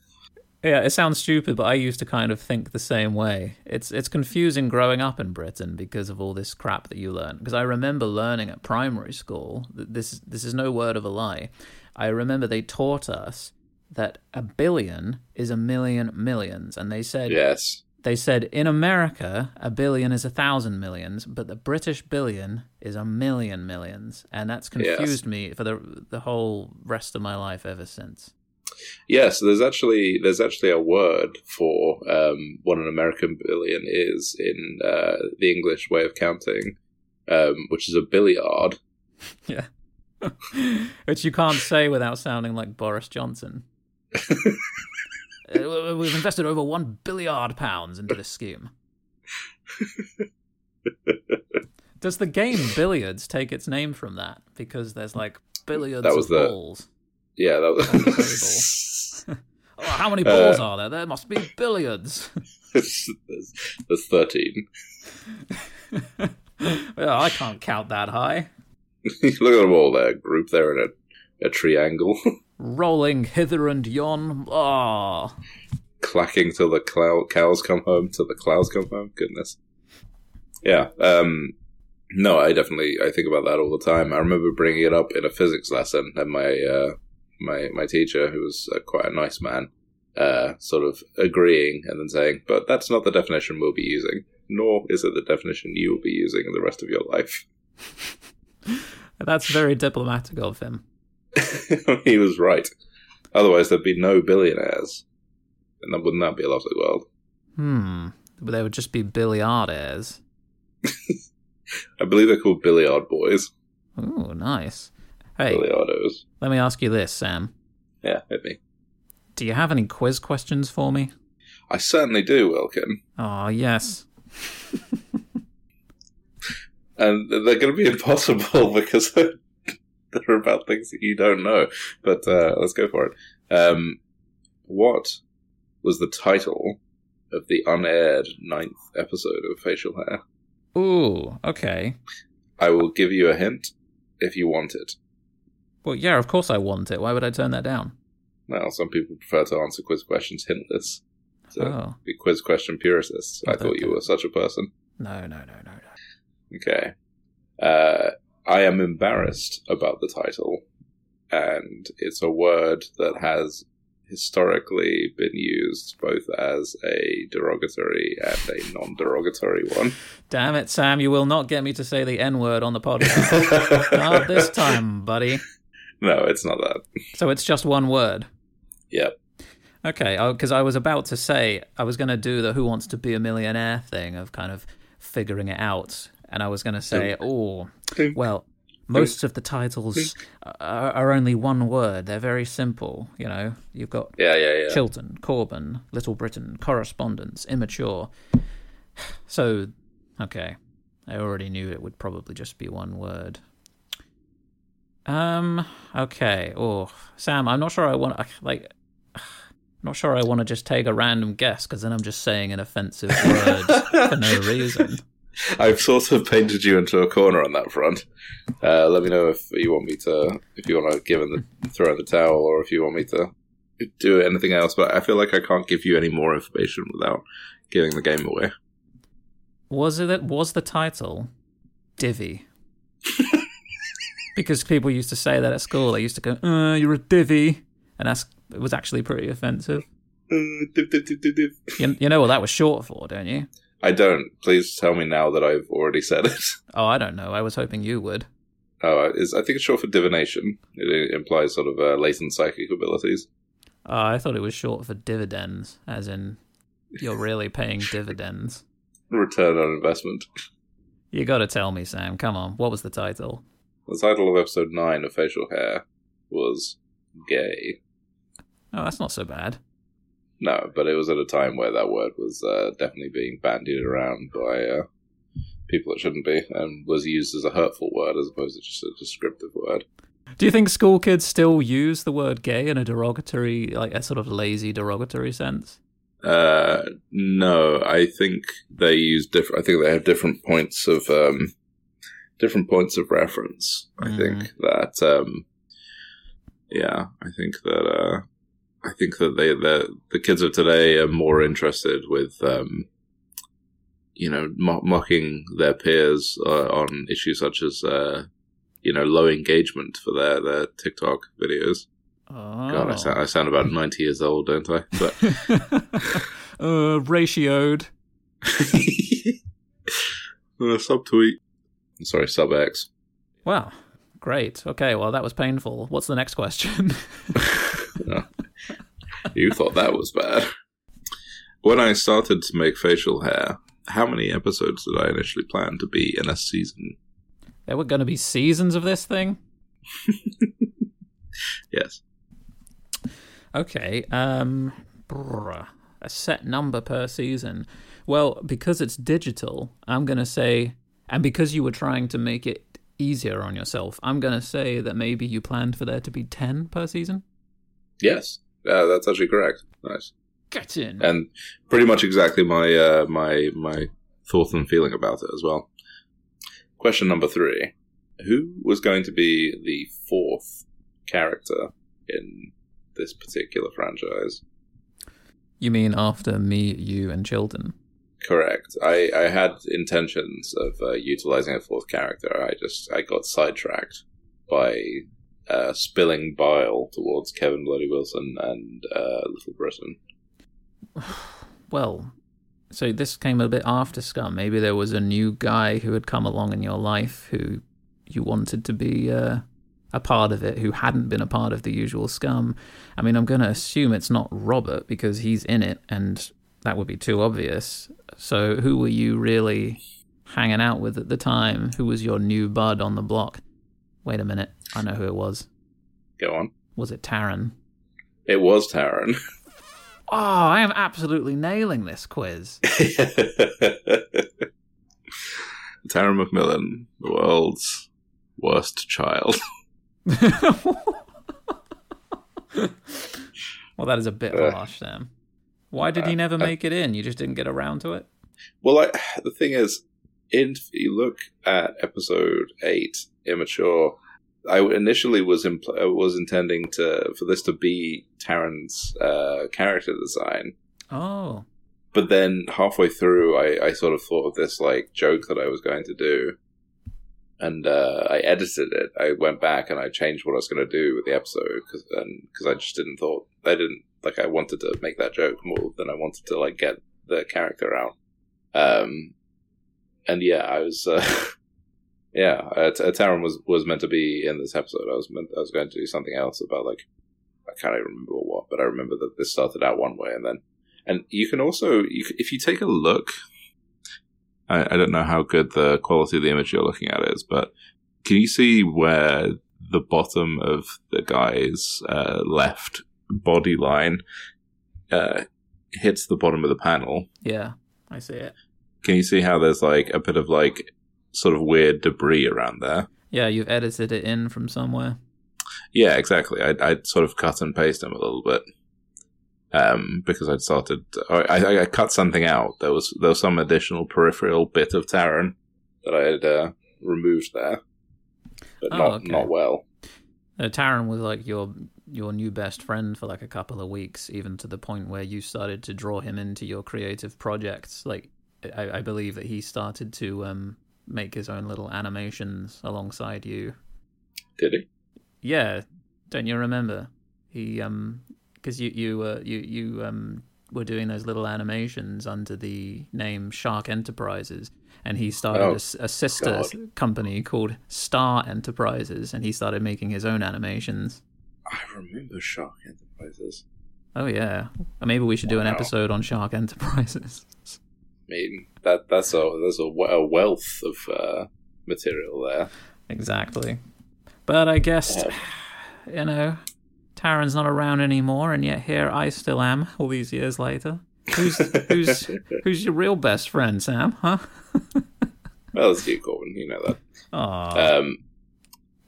Yeah, it sounds stupid, but I used to kind of think the same way. It's it's confusing growing up in Britain because of all this crap that you learn. Because I remember learning at primary school. th- This this is no word of a lie. I remember they taught us that a billion is a million millions, and they said Yes, they said in America a billion is a thousand millions, but the British billion is a million millions, and that's Yes. confused me for the the whole rest of my life ever since. yes. There's actually there's actually a word for um, what an American billion is in uh, the English way of counting, um, which is a billiard. [laughs] Yeah. [laughs] Which you can't say without sounding like Boris Johnson. [laughs] Uh, We've invested over one billiard pounds into this scheme. Does the game billiards take its name from that? Because there's like billiards That was of the- balls. Yeah, that was. [laughs] [laughs] Oh, how many balls Uh, are there? There must be billiards. there's, there's thirteen. well, I can't count that high. Look at them all there, grouped there in a, a triangle, Rolling hither and yon. Ah. clacking till the clou- cows come home, till the clouds come home. Goodness. Yeah. Um, no, I definitely I think about that all the time. I remember bringing it up in a physics lesson, and my uh, my my teacher, who was uh, quite a nice man, uh, sort of agreeing and then saying, "But that's not the definition we'll be using, nor is it the definition you will be using in the rest of your life." [laughs] That's very diplomatic of him. [laughs] he was right. Otherwise, there'd be no billionaires, and wouldn't that be a lovely world? Hmm. But they would just be billiardaires. [laughs] I believe they're called billiard boys, Oh, nice. Hey, billiardos. let me ask you this, Sam. Yeah, hit me. Do you have any quiz questions for me? I certainly do, Wilkin. Oh, yes. [laughs] and they're going to be impossible because they're [laughs] about things that you don't know. But uh, let's go for it. Um, what was the title of the unaired ninth episode of Facial Hair? Ooh, okay. I will give you a hint if you want it. Well, yeah, of course I want it. Why would I turn that down? Well, some people prefer to answer quiz questions hintless. So, Oh. be quiz question purists. I Oh, thought you were such a person. No, no, no, no, no. Okay. Uh, I am embarrassed about the title, and it's a word that has historically been used both as a derogatory and a non derogatory one. Damn it, Sam, you will not get me to say the N word on the podcast. [laughs] not this time, buddy. No, it's not that. So it's just one word. Yep. Okay, oh, because I was about to say I was going to do the "Who Wants to Be a Millionaire" thing of kind of figuring it out, and I was going to say, "Oh, well, most of the titles are, are only one word. They're very simple. You know, you've got Yeah, yeah, yeah. Chilton, Corbin, Little Britain, Correspondence, Immature. [sighs] So, okay, I already knew it would probably just be one word. Um. Okay. Oh, Sam, I'm not sure I want. [sighs] Like, I'm [sighs] not sure I want to just take a random guess because then I'm just saying an offensive word for no [laughs] reason. I've sort of painted you into a corner on that front. Uh, let me know if you want me to, if you want to give in the throw in the towel, or if you want me to do anything else. But I feel like I can't give you any more information without giving the game away. Was it? Was the title Divvy? [laughs] because people used to say that at school. They used to go, uh, "You're a divvy," and that's it was actually pretty offensive. Uh, div, div, div. You, you know what that was short for, don't you? I don't. Please tell me now that I've already said it. [laughs] Oh, I don't know. I was hoping you would. Oh, is I think it's short for divination. It implies sort of uh, latent psychic abilities. Oh, I thought it was short for dividends, as in you're really paying [laughs] dividends. Return on investment. You got to tell me, Sam. Come on. What was the title? The title of episode nine of Facial Hair was "Gay." Oh, that's not so bad. No, but it was at a time where that word was uh, definitely being bandied around by uh, people that shouldn't be, and was used as a hurtful word as opposed to just a descriptive word. Do you think school kids still use the word gay in a derogatory, like a sort of lazy derogatory sense? Uh, no, I think they use different. I think they have different points of um, different points of reference. I Mm. think that um, yeah, I think that uh, I think that they the the kids of today are more interested with um, you know mo- mocking their peers uh, on issues such as uh, you know low engagement for their their TikTok videos. Oh. God, I sound, I sound about [laughs] ninety years old, don't I? [laughs] But uh, ratioed. [laughs] uh, subtweet. Sorry, sub X. Wow. Great. Okay, well, that was painful. What's the next question? [laughs] You thought that was bad. When I started to make facial hair, how many episodes did I initially plan to be in a season? there were going to be seasons of this thing? [laughs] Yes. Okay. Um, brr, a set number per season. Well, because it's digital, I'm going to say, and because you were trying to make it easier on yourself, I'm going to say that maybe you planned for there to be 10 per season. Yes. Yeah, that's actually correct. Nice. Get in. And pretty much exactly my uh, my my thought and feeling about it as well. Question number three. who was going to be the fourth character in this particular franchise? You mean after me, you, and Chilton? Correct. I, I had intentions of uh, utilizing a fourth character. I just I got sidetracked by uh, spilling bile towards Kevin Bloody Wilson and uh, Little Britain. [sighs] Well, so this came a bit after Scum. Maybe there was a new guy who had come along in your life who you wanted to be uh, a part of it, who hadn't been a part of the usual Scum. I mean, I'm going to assume it's not Robert because he's in it, and that would be too obvious. So, who were you really hanging out with at the time? Who was your new bud on the block? Wait a minute, I know who it was. Go on. Was it Taran? It was Taran. [laughs] Oh, I am absolutely nailing this quiz. [laughs] Taran McMillan, the world's worst child. [laughs] well, that is a bit Uh, harsh, Sam. Why did he never make it in? You just didn't get around to it? Well, I, the thing is, in, if you look at episode eight, immature. I initially was impl- was intending to for this to be Taran's uh, character design, Oh. but then halfway through, I, I sort of thought of this like joke that I was going to do, and uh, I edited it. I went back and I changed what I was going to do with the episode because because I just didn't thought I didn't like I wanted to make that joke more than I wanted to like get the character out. Um, and yeah, I was. Uh, [laughs] Yeah, uh, T- Taran was was meant to be in this episode. I was meant I was going to do something else about like I can't even remember what, but I remember that this started out one way and then and you can also you, if you take a look. I, I don't know how good the quality of the image you're looking at is, but can you see where the bottom of the guy's uh, left body line uh, hits the bottom of the panel? Yeah, I see it. Can you see how there's like a bit of like sort of weird debris around there? Yeah, you've edited it in from somewhere. Yeah, exactly. I I sort of cut and paste them a little bit, um, because I'd started. I, I, I cut something out. There was there was some additional peripheral bit of Taran that I had uh, removed there, but Oh, not okay. not well. Uh, Taran was like your your new best friend for like a couple of weeks, even to the point where you started to draw him into your creative projects. Like, I, I believe that he started to um, make his own little animations alongside you. Did he? Yeah, don't you remember? He um, because you you uh, you you um were doing those little animations under the name Shark Enterprises, and he started Oh, a a, sister God. company called Star Enterprises, and he started making his own animations. I remember Shark Enterprises. Oh yeah, maybe we should do an episode on Shark Enterprises. [laughs] I mean that that's a there's a, a wealth of uh, material there. exactly. But I guess [sighs] you know, Taran's not around anymore, and yet here I still am, all these years later. Who's who's [laughs] who's your real best friend, Sam? Huh? [laughs] well, it's you, Corbin. You know that. Aw. Um,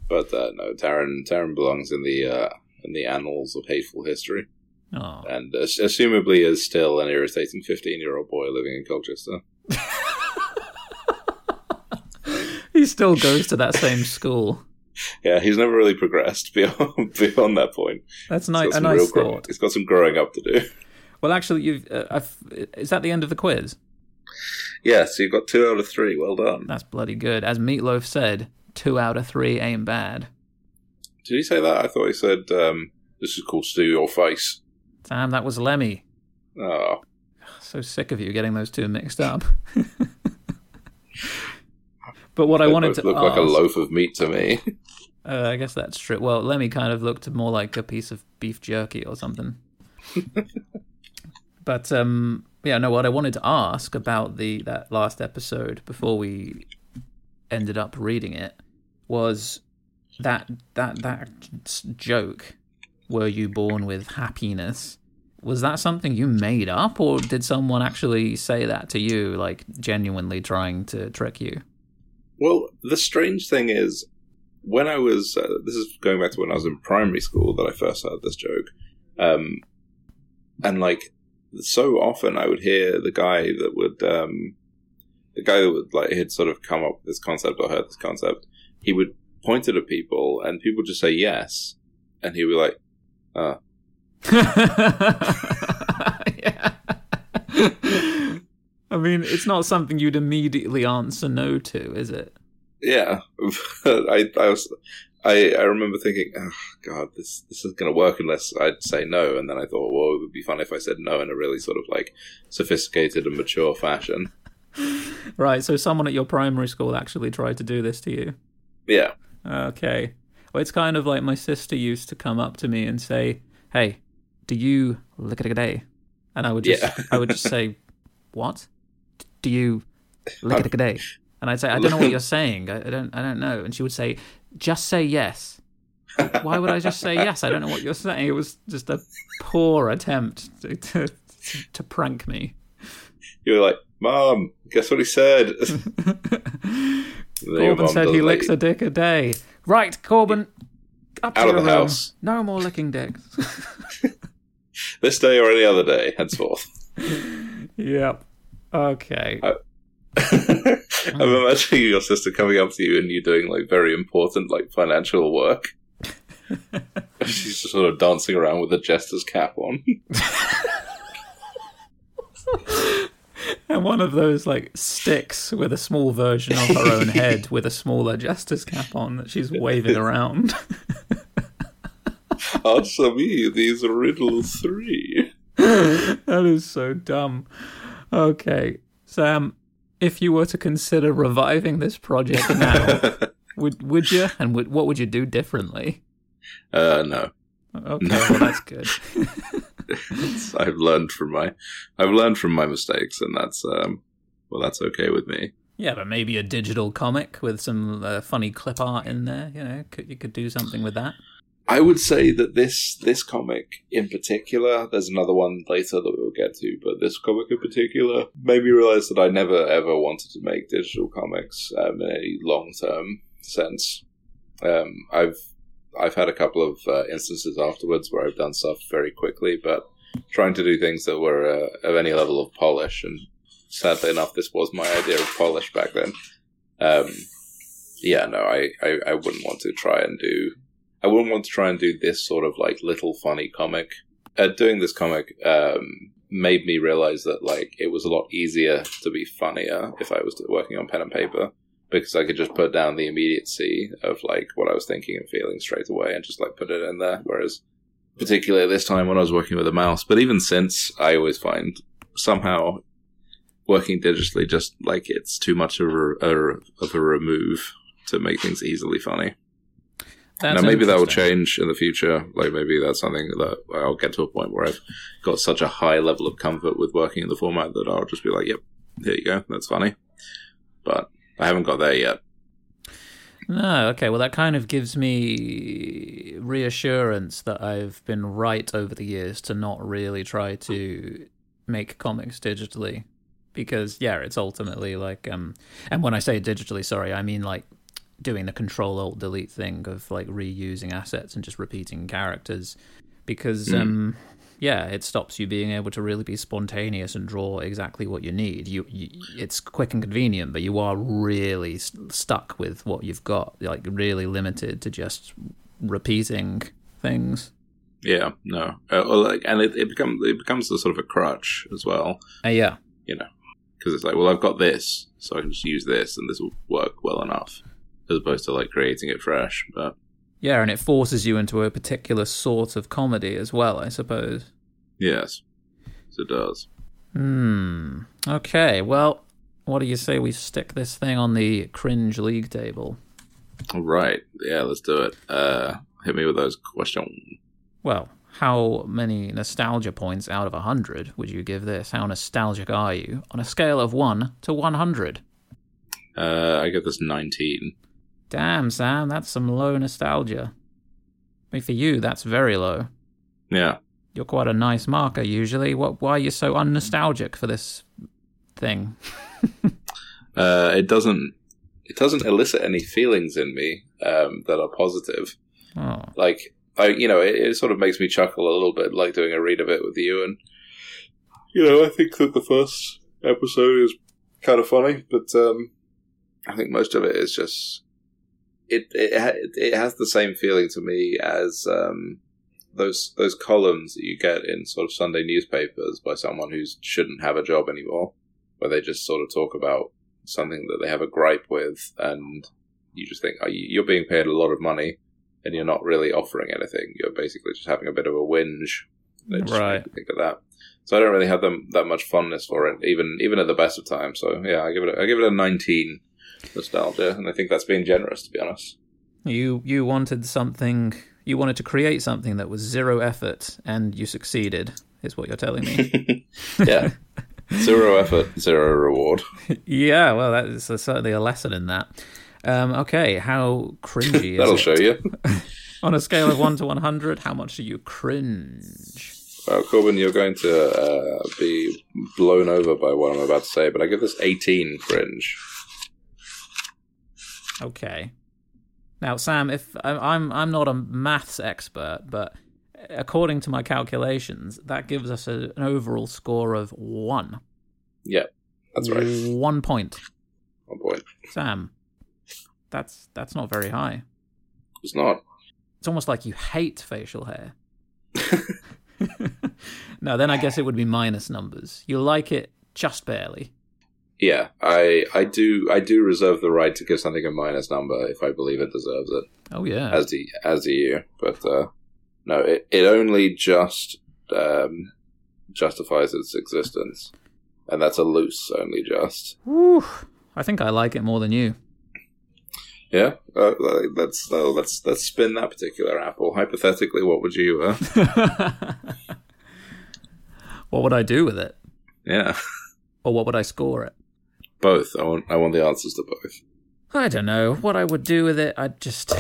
but uh, no, Taran Taran belongs in the uh, in the annals of hateful history, Aw. and ass- assumably is still an irritating fifteen year old boy living in Colchester. [laughs] He still goes to that same school. Yeah, he's never really progressed [laughs] beyond beyond that point. That's He's ni- a nice grow- thought. He's got some growing up to do. [laughs] Well, actually, you've uh, is that the end of the quiz? Yeah, so you've got two out of three. Well done. That's bloody good. As Meat Loaf said, two out of three ain't bad. Did he say that? I thought he said um, this is called stew your face. Sam, that was Lemmy. Oh, So sick of you getting those two mixed up. [laughs] but what I wanted to look ask, like a loaf of meat to me. [laughs] Uh, I guess that's true. Well, Lemmy kind of looked more like a piece of beef jerky or something. [laughs] but um, yeah, no. What I wanted to ask about the that last episode before we ended up reading it was that that that joke. Were you born with happiness? Was that something you made up, or did someone actually say that to you, like genuinely trying to trick you? Well, the strange thing is, when I was, uh, this is going back to when I was in primary school that I first heard this joke. Um, and like, so often I would hear the guy that would, um, the guy that would, like, had sort of come up with this concept or heard this concept he would point it at people, and people would just say yes, and he'd be like, uh, [laughs] yeah. I mean, it's not something you'd immediately answer no to, is it? yeah. [laughs] I, I was, I, I remember thinking, oh, God, this this is going to work unless I'd say no, and then I thought, well, it would be fun if I said no in a really sort of like sophisticated and mature fashion. Right, so someone at your primary school actually tried to do this to you. Yeah, Okay. Well, it's kind of like my sister used to come up to me and say, "Hey, do you lick it a day?" And I would just, Yeah. I would just say, "What? Do you lick it a day?" And I'd say, "I don't know what you're saying. I, I don't, I don't know." And she would say, "Just say yes." Why would I just say yes? I don't know what you're saying. It was just a poor attempt to to, to prank me. you were like, Mom, guess what he said? [laughs] Corbin said he licks a dick a day. Right, Corbin, up to Out of the room. house. No more licking dicks. [laughs] [laughs] this day or any other day, henceforth. yep. Okay. [laughs] I'm imagining your sister coming up to you and you doing like very important like financial work. She's just sort of dancing around with a jester's cap on. And one of those like sticks with a small version of her own head [laughs] with a smaller jester's cap on that she's waving around. [laughs] Answer me these riddle three. [laughs] that is so dumb. Okay, Sam, if you were to consider reviving this project now, would would you? And would, what would you do differently? Uh, no. Okay, well that's good. [laughs] I've learned from my, I've learned from my mistakes, and that's um, well, that's okay with me. yeah, but maybe a digital comic with some uh, funny clip art in there. You know, could, you could do something with that. I would say that this this comic in particular, there's another one later that we'll get to, but this comic in particular made me realize that I never ever wanted to make digital comics um, in a long term sense. Um, I've I've had a couple of uh, instances afterwards where I've done stuff very quickly, but trying to do things that were uh, of any level of polish, and sadly enough, this was my idea of polish back then. Um, yeah, no, I, I, I wouldn't want to try and do I wouldn't want to try and do this sort of like little funny comic. Uh, doing this comic um, made me realize that like it was a lot easier to be funnier if I was working on pen and paper because I could just put down the immediacy of like what I was thinking and feeling straight away and just like put it in there. Whereas, particularly this time when I was working with a mouse, but even since I always find somehow working digitally just like it's too much of a, a of a remove to make things easily funny. That's now maybe that will change in the future. Like maybe that's something that I'll get to a point where I've got such a high level of comfort with working in the format that I'll just be like, "Yep, here you go. That's funny." But I haven't got there yet. No, okay. Well, that kind of gives me reassurance that I've been right over the years to not really try to make comics digitally, because yeah, it's ultimately like um. And when I say digitally, sorry, I mean like doing the Control Alt Delete thing of like reusing assets and just repeating characters, because Mm. um. Yeah, it stops you being able to really be spontaneous and draw exactly what you need. You, you it's quick and convenient, but you are really s- stuck with what you've got, like really limited to just repeating things. Yeah, no, uh, like, and it, it becomes it becomes a sort of a crutch as well Uh, yeah, you know, because it's like, well, I've got this, so I can just use this, and this will work well enough, as opposed to like creating it fresh. But yeah, and it forces you into a particular sort of comedy as well, I suppose. yes, it does. Hmm. Okay. Well, what do you say we stick this thing on the cringe league table? All right, yeah, let's do it. Uh, hit me with those questions. Well, how many nostalgia points out of a hundred would you give this? How nostalgic are you on a scale of one to one hundred? Uh, I give this nineteen. Damn, Sam, that's some low nostalgia. I mean, for you, that's very low. Yeah. You're quite a nice marker usually. What? Why are you so unnostalgic for this thing? [laughs] uh, it doesn't it doesn't elicit any feelings in me um, that are positive. Oh, Like I, you know, it, it sort of makes me chuckle a little bit, like doing a read of it with you, and you know, I think that the first episode is kind of funny, but um, I think most of it is just it it it has the same feeling to me as um, those those columns that you get in sort of Sunday newspapers by someone who shouldn't have a job anymore, where they just sort of talk about something that they have a gripe with, and you just think oh, you're being paid a lot of money, and you're not really offering anything. You're basically just having a bit of a whinge. Right. Think of that. So I don't really have them that much fondness for it, even even at the best of times. So yeah, I give it a, I give it a nineteen nostalgia, and I think that's being generous to be honest. You you wanted something. You wanted to create something that was zero effort, and you succeeded. Is what you're telling me. [laughs] yeah. Zero effort, zero reward. yeah, well, that is certainly a lesson in that. Um, okay, how cringy That'll show you. [laughs] On a scale of 1 to 100, how much do you cringe? Well, Corbin, you're going to uh, be blown over by what I'm about to say, but I give this 18 cringe. Okay. Now, Sam, if I'm I'm not a maths expert, but according to my calculations, that gives us a, an overall score of one. Yeah, that's right. One point. One point. Sam, that's that's not very high. It's not. It's almost like you hate facial hair. [laughs] [laughs] no, then I guess it would be minus numbers. You like it just barely. Yeah, I I do I do reserve the right to give something a minus number if I believe it deserves it. Oh yeah. As the as do you, but uh, no, it it only just um, justifies its existence, and that's a loose only just. Whew. I think I like it more than you. Yeah, uh, let's uh, let's let's spin that particular apple. Hypothetically, what would you? Uh... [laughs] what would I do with it? Yeah. Or what would I score it? Both. I want. I want the answers to both. I don't know what I would do with it. I'd just,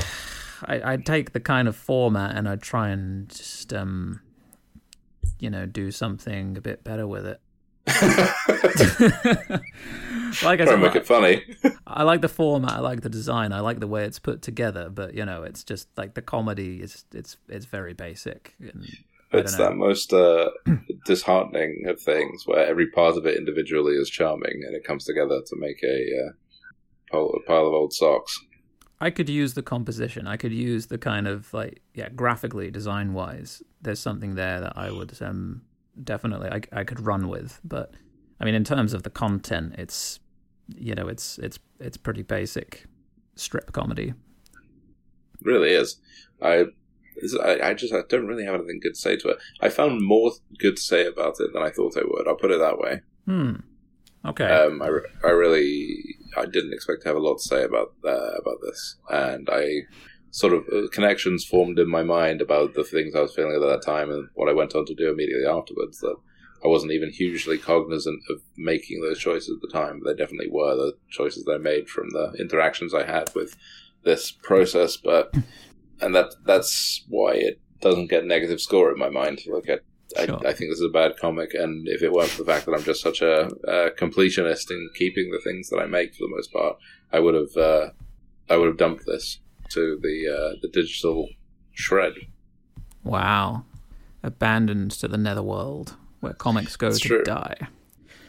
I, I'd take the kind of format and I'd try and just, um, you know, do something a bit better with it. [laughs] like I said, make it funny. I like the format. I like the design. I like the way it's put together. But you know, it's just like the comedy is it's it's very basic. And, it's that most uh, [clears throat] disheartening of things where every part of it individually is charming and it comes together to make a, uh, pile, a pile of old socks. I could use the composition. I could use the kind of like yeah, graphically, design wise. There's something there that I would um definitely I I could run with. But I mean, in terms of the content, it's you know it's it's it's pretty basic strip comedy. It really is. I I, I just I don't really have anything good to say to it. I found more good to say about it than I thought I would. I'll put it that way. Hmm. Okay. Um, I, I really I didn't expect to have a lot to say about uh, about this, and I sort of uh, connections formed in my mind about the things I was feeling at that time and what I went on to do immediately afterwards. That I wasn't even hugely cognizant of making those choices at the time, they definitely were the choices that I made from the interactions I had with this process. But and that that's why it doesn't get negative score in my mind. Like I, sure. I, I, think this is a bad comic, and if it weren't for the fact that I'm just such a, a completionist in keeping the things that I make for the most part, I would have uh, I would have dumped this to the uh, the digital shred. Wow, abandoned to the netherworld where comics go it's to true. die.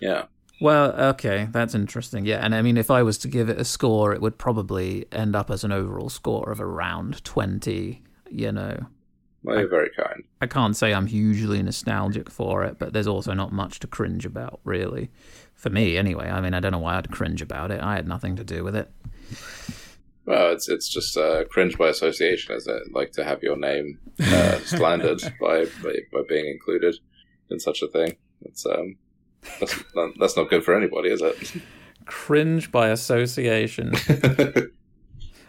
Yeah. Well, okay, that's interesting. Yeah, and I mean, if I was to give it a score, it would probably end up as an overall score of around 20, you know. Well, you're I, very kind. I can't say I'm hugely nostalgic for it, but there's also not much to cringe about, really. For me, anyway. I mean, I don't know why I'd cringe about it. I had nothing to do with it. Well, it's it's just uh, cringe by association, is it? Like to have your name uh, [laughs] slandered by, by by being included in such a thing. It's um, that's not, that's not good for anybody, is it? Cringe by association. [laughs] hey,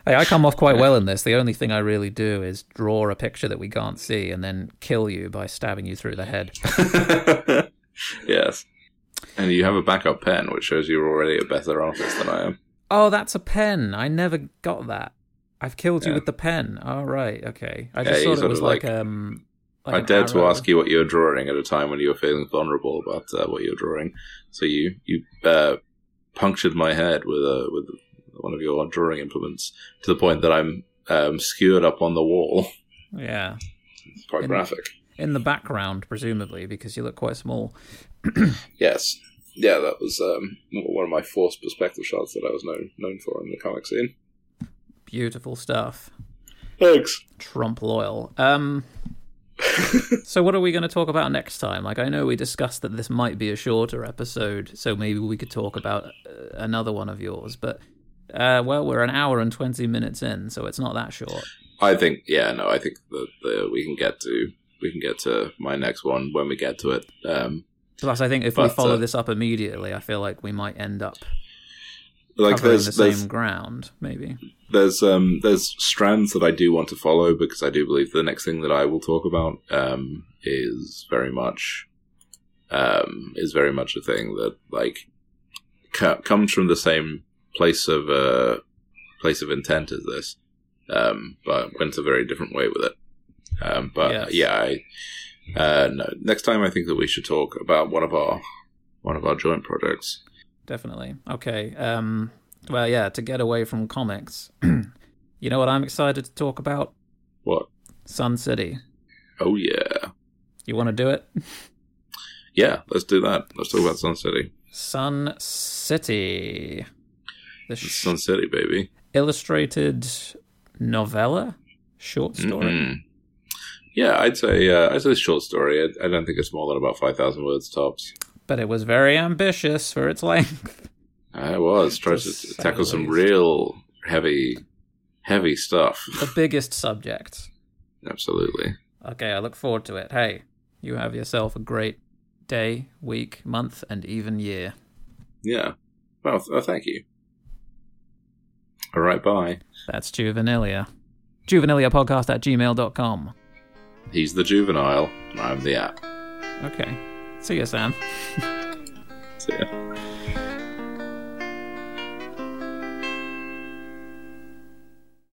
I come off quite well in this. The only thing I really do is draw a picture that we can't see and then kill you by stabbing you through the head. [laughs] yes. And you have a backup pen, which shows you're already a better artist than I am. Oh, that's a pen. I never got that. I've killed you with the pen. All oh, right, okay. I just yeah, thought it was like, like um like I dared to ask you what you were drawing at a time when you were feeling vulnerable about uh, what you were drawing. So you you uh, punctured my head with a with one of your drawing implements to the point that I'm um, skewered up on the wall. [laughs] Yeah, it's quite in, graphic. In the background, presumably, because you look quite small. [clears throat] yes, yeah, that was um, one of my forced perspective shots that I was known known for in the comic scene. Beautiful stuff. Thanks. Trompe l'oeil. Um. [laughs] so what are we going to talk about next time? Like I know we discussed that this might be a shorter episode, so maybe we could talk about uh, another one of yours. But uh, well, we're an hour and twenty minutes in, so it's not that short. I think, yeah, no, I think that we can get to we can get to my next one when we get to it. Um, Plus, I think if we follow uh, this up immediately, I feel like we might end up like there's the same ground. Maybe. there's um there's strands that I do want to follow because I do believe the next thing that I will talk about um is very much um is very much a thing that like co- comes from the same place of uh place of intent as this um but went a very different way with it um but Yes. yeah I uh no next time I think that we should talk about one of our one of our joint projects Definitely. Okay. Um. Well, yeah. To get away from comics, [clears throat] you know what I'm excited to talk about? what Sun City. oh yeah You want to do it? yeah let's do that let's talk about Sun City Sun City. The sh- Sun City baby illustrated novella, short story. Mm-mm. Yeah, I'd say uh, I'd say short story. I, I don't think it's more than about five thousand words tops. But it was very ambitious for its length. Uh, it was tries To to tackle some least. real heavy, heavy stuff. the biggest subject. Absolutely. Okay, I look forward to it. Hey, you have yourself a great day, week, month, and even year. Yeah. Well, th- oh, thank you. All right. Bye. That's Juvenilia. Juvenilia podcast at gmail.com. He's the juvenile. I'm the app. Okay. See you, Sam. See ya.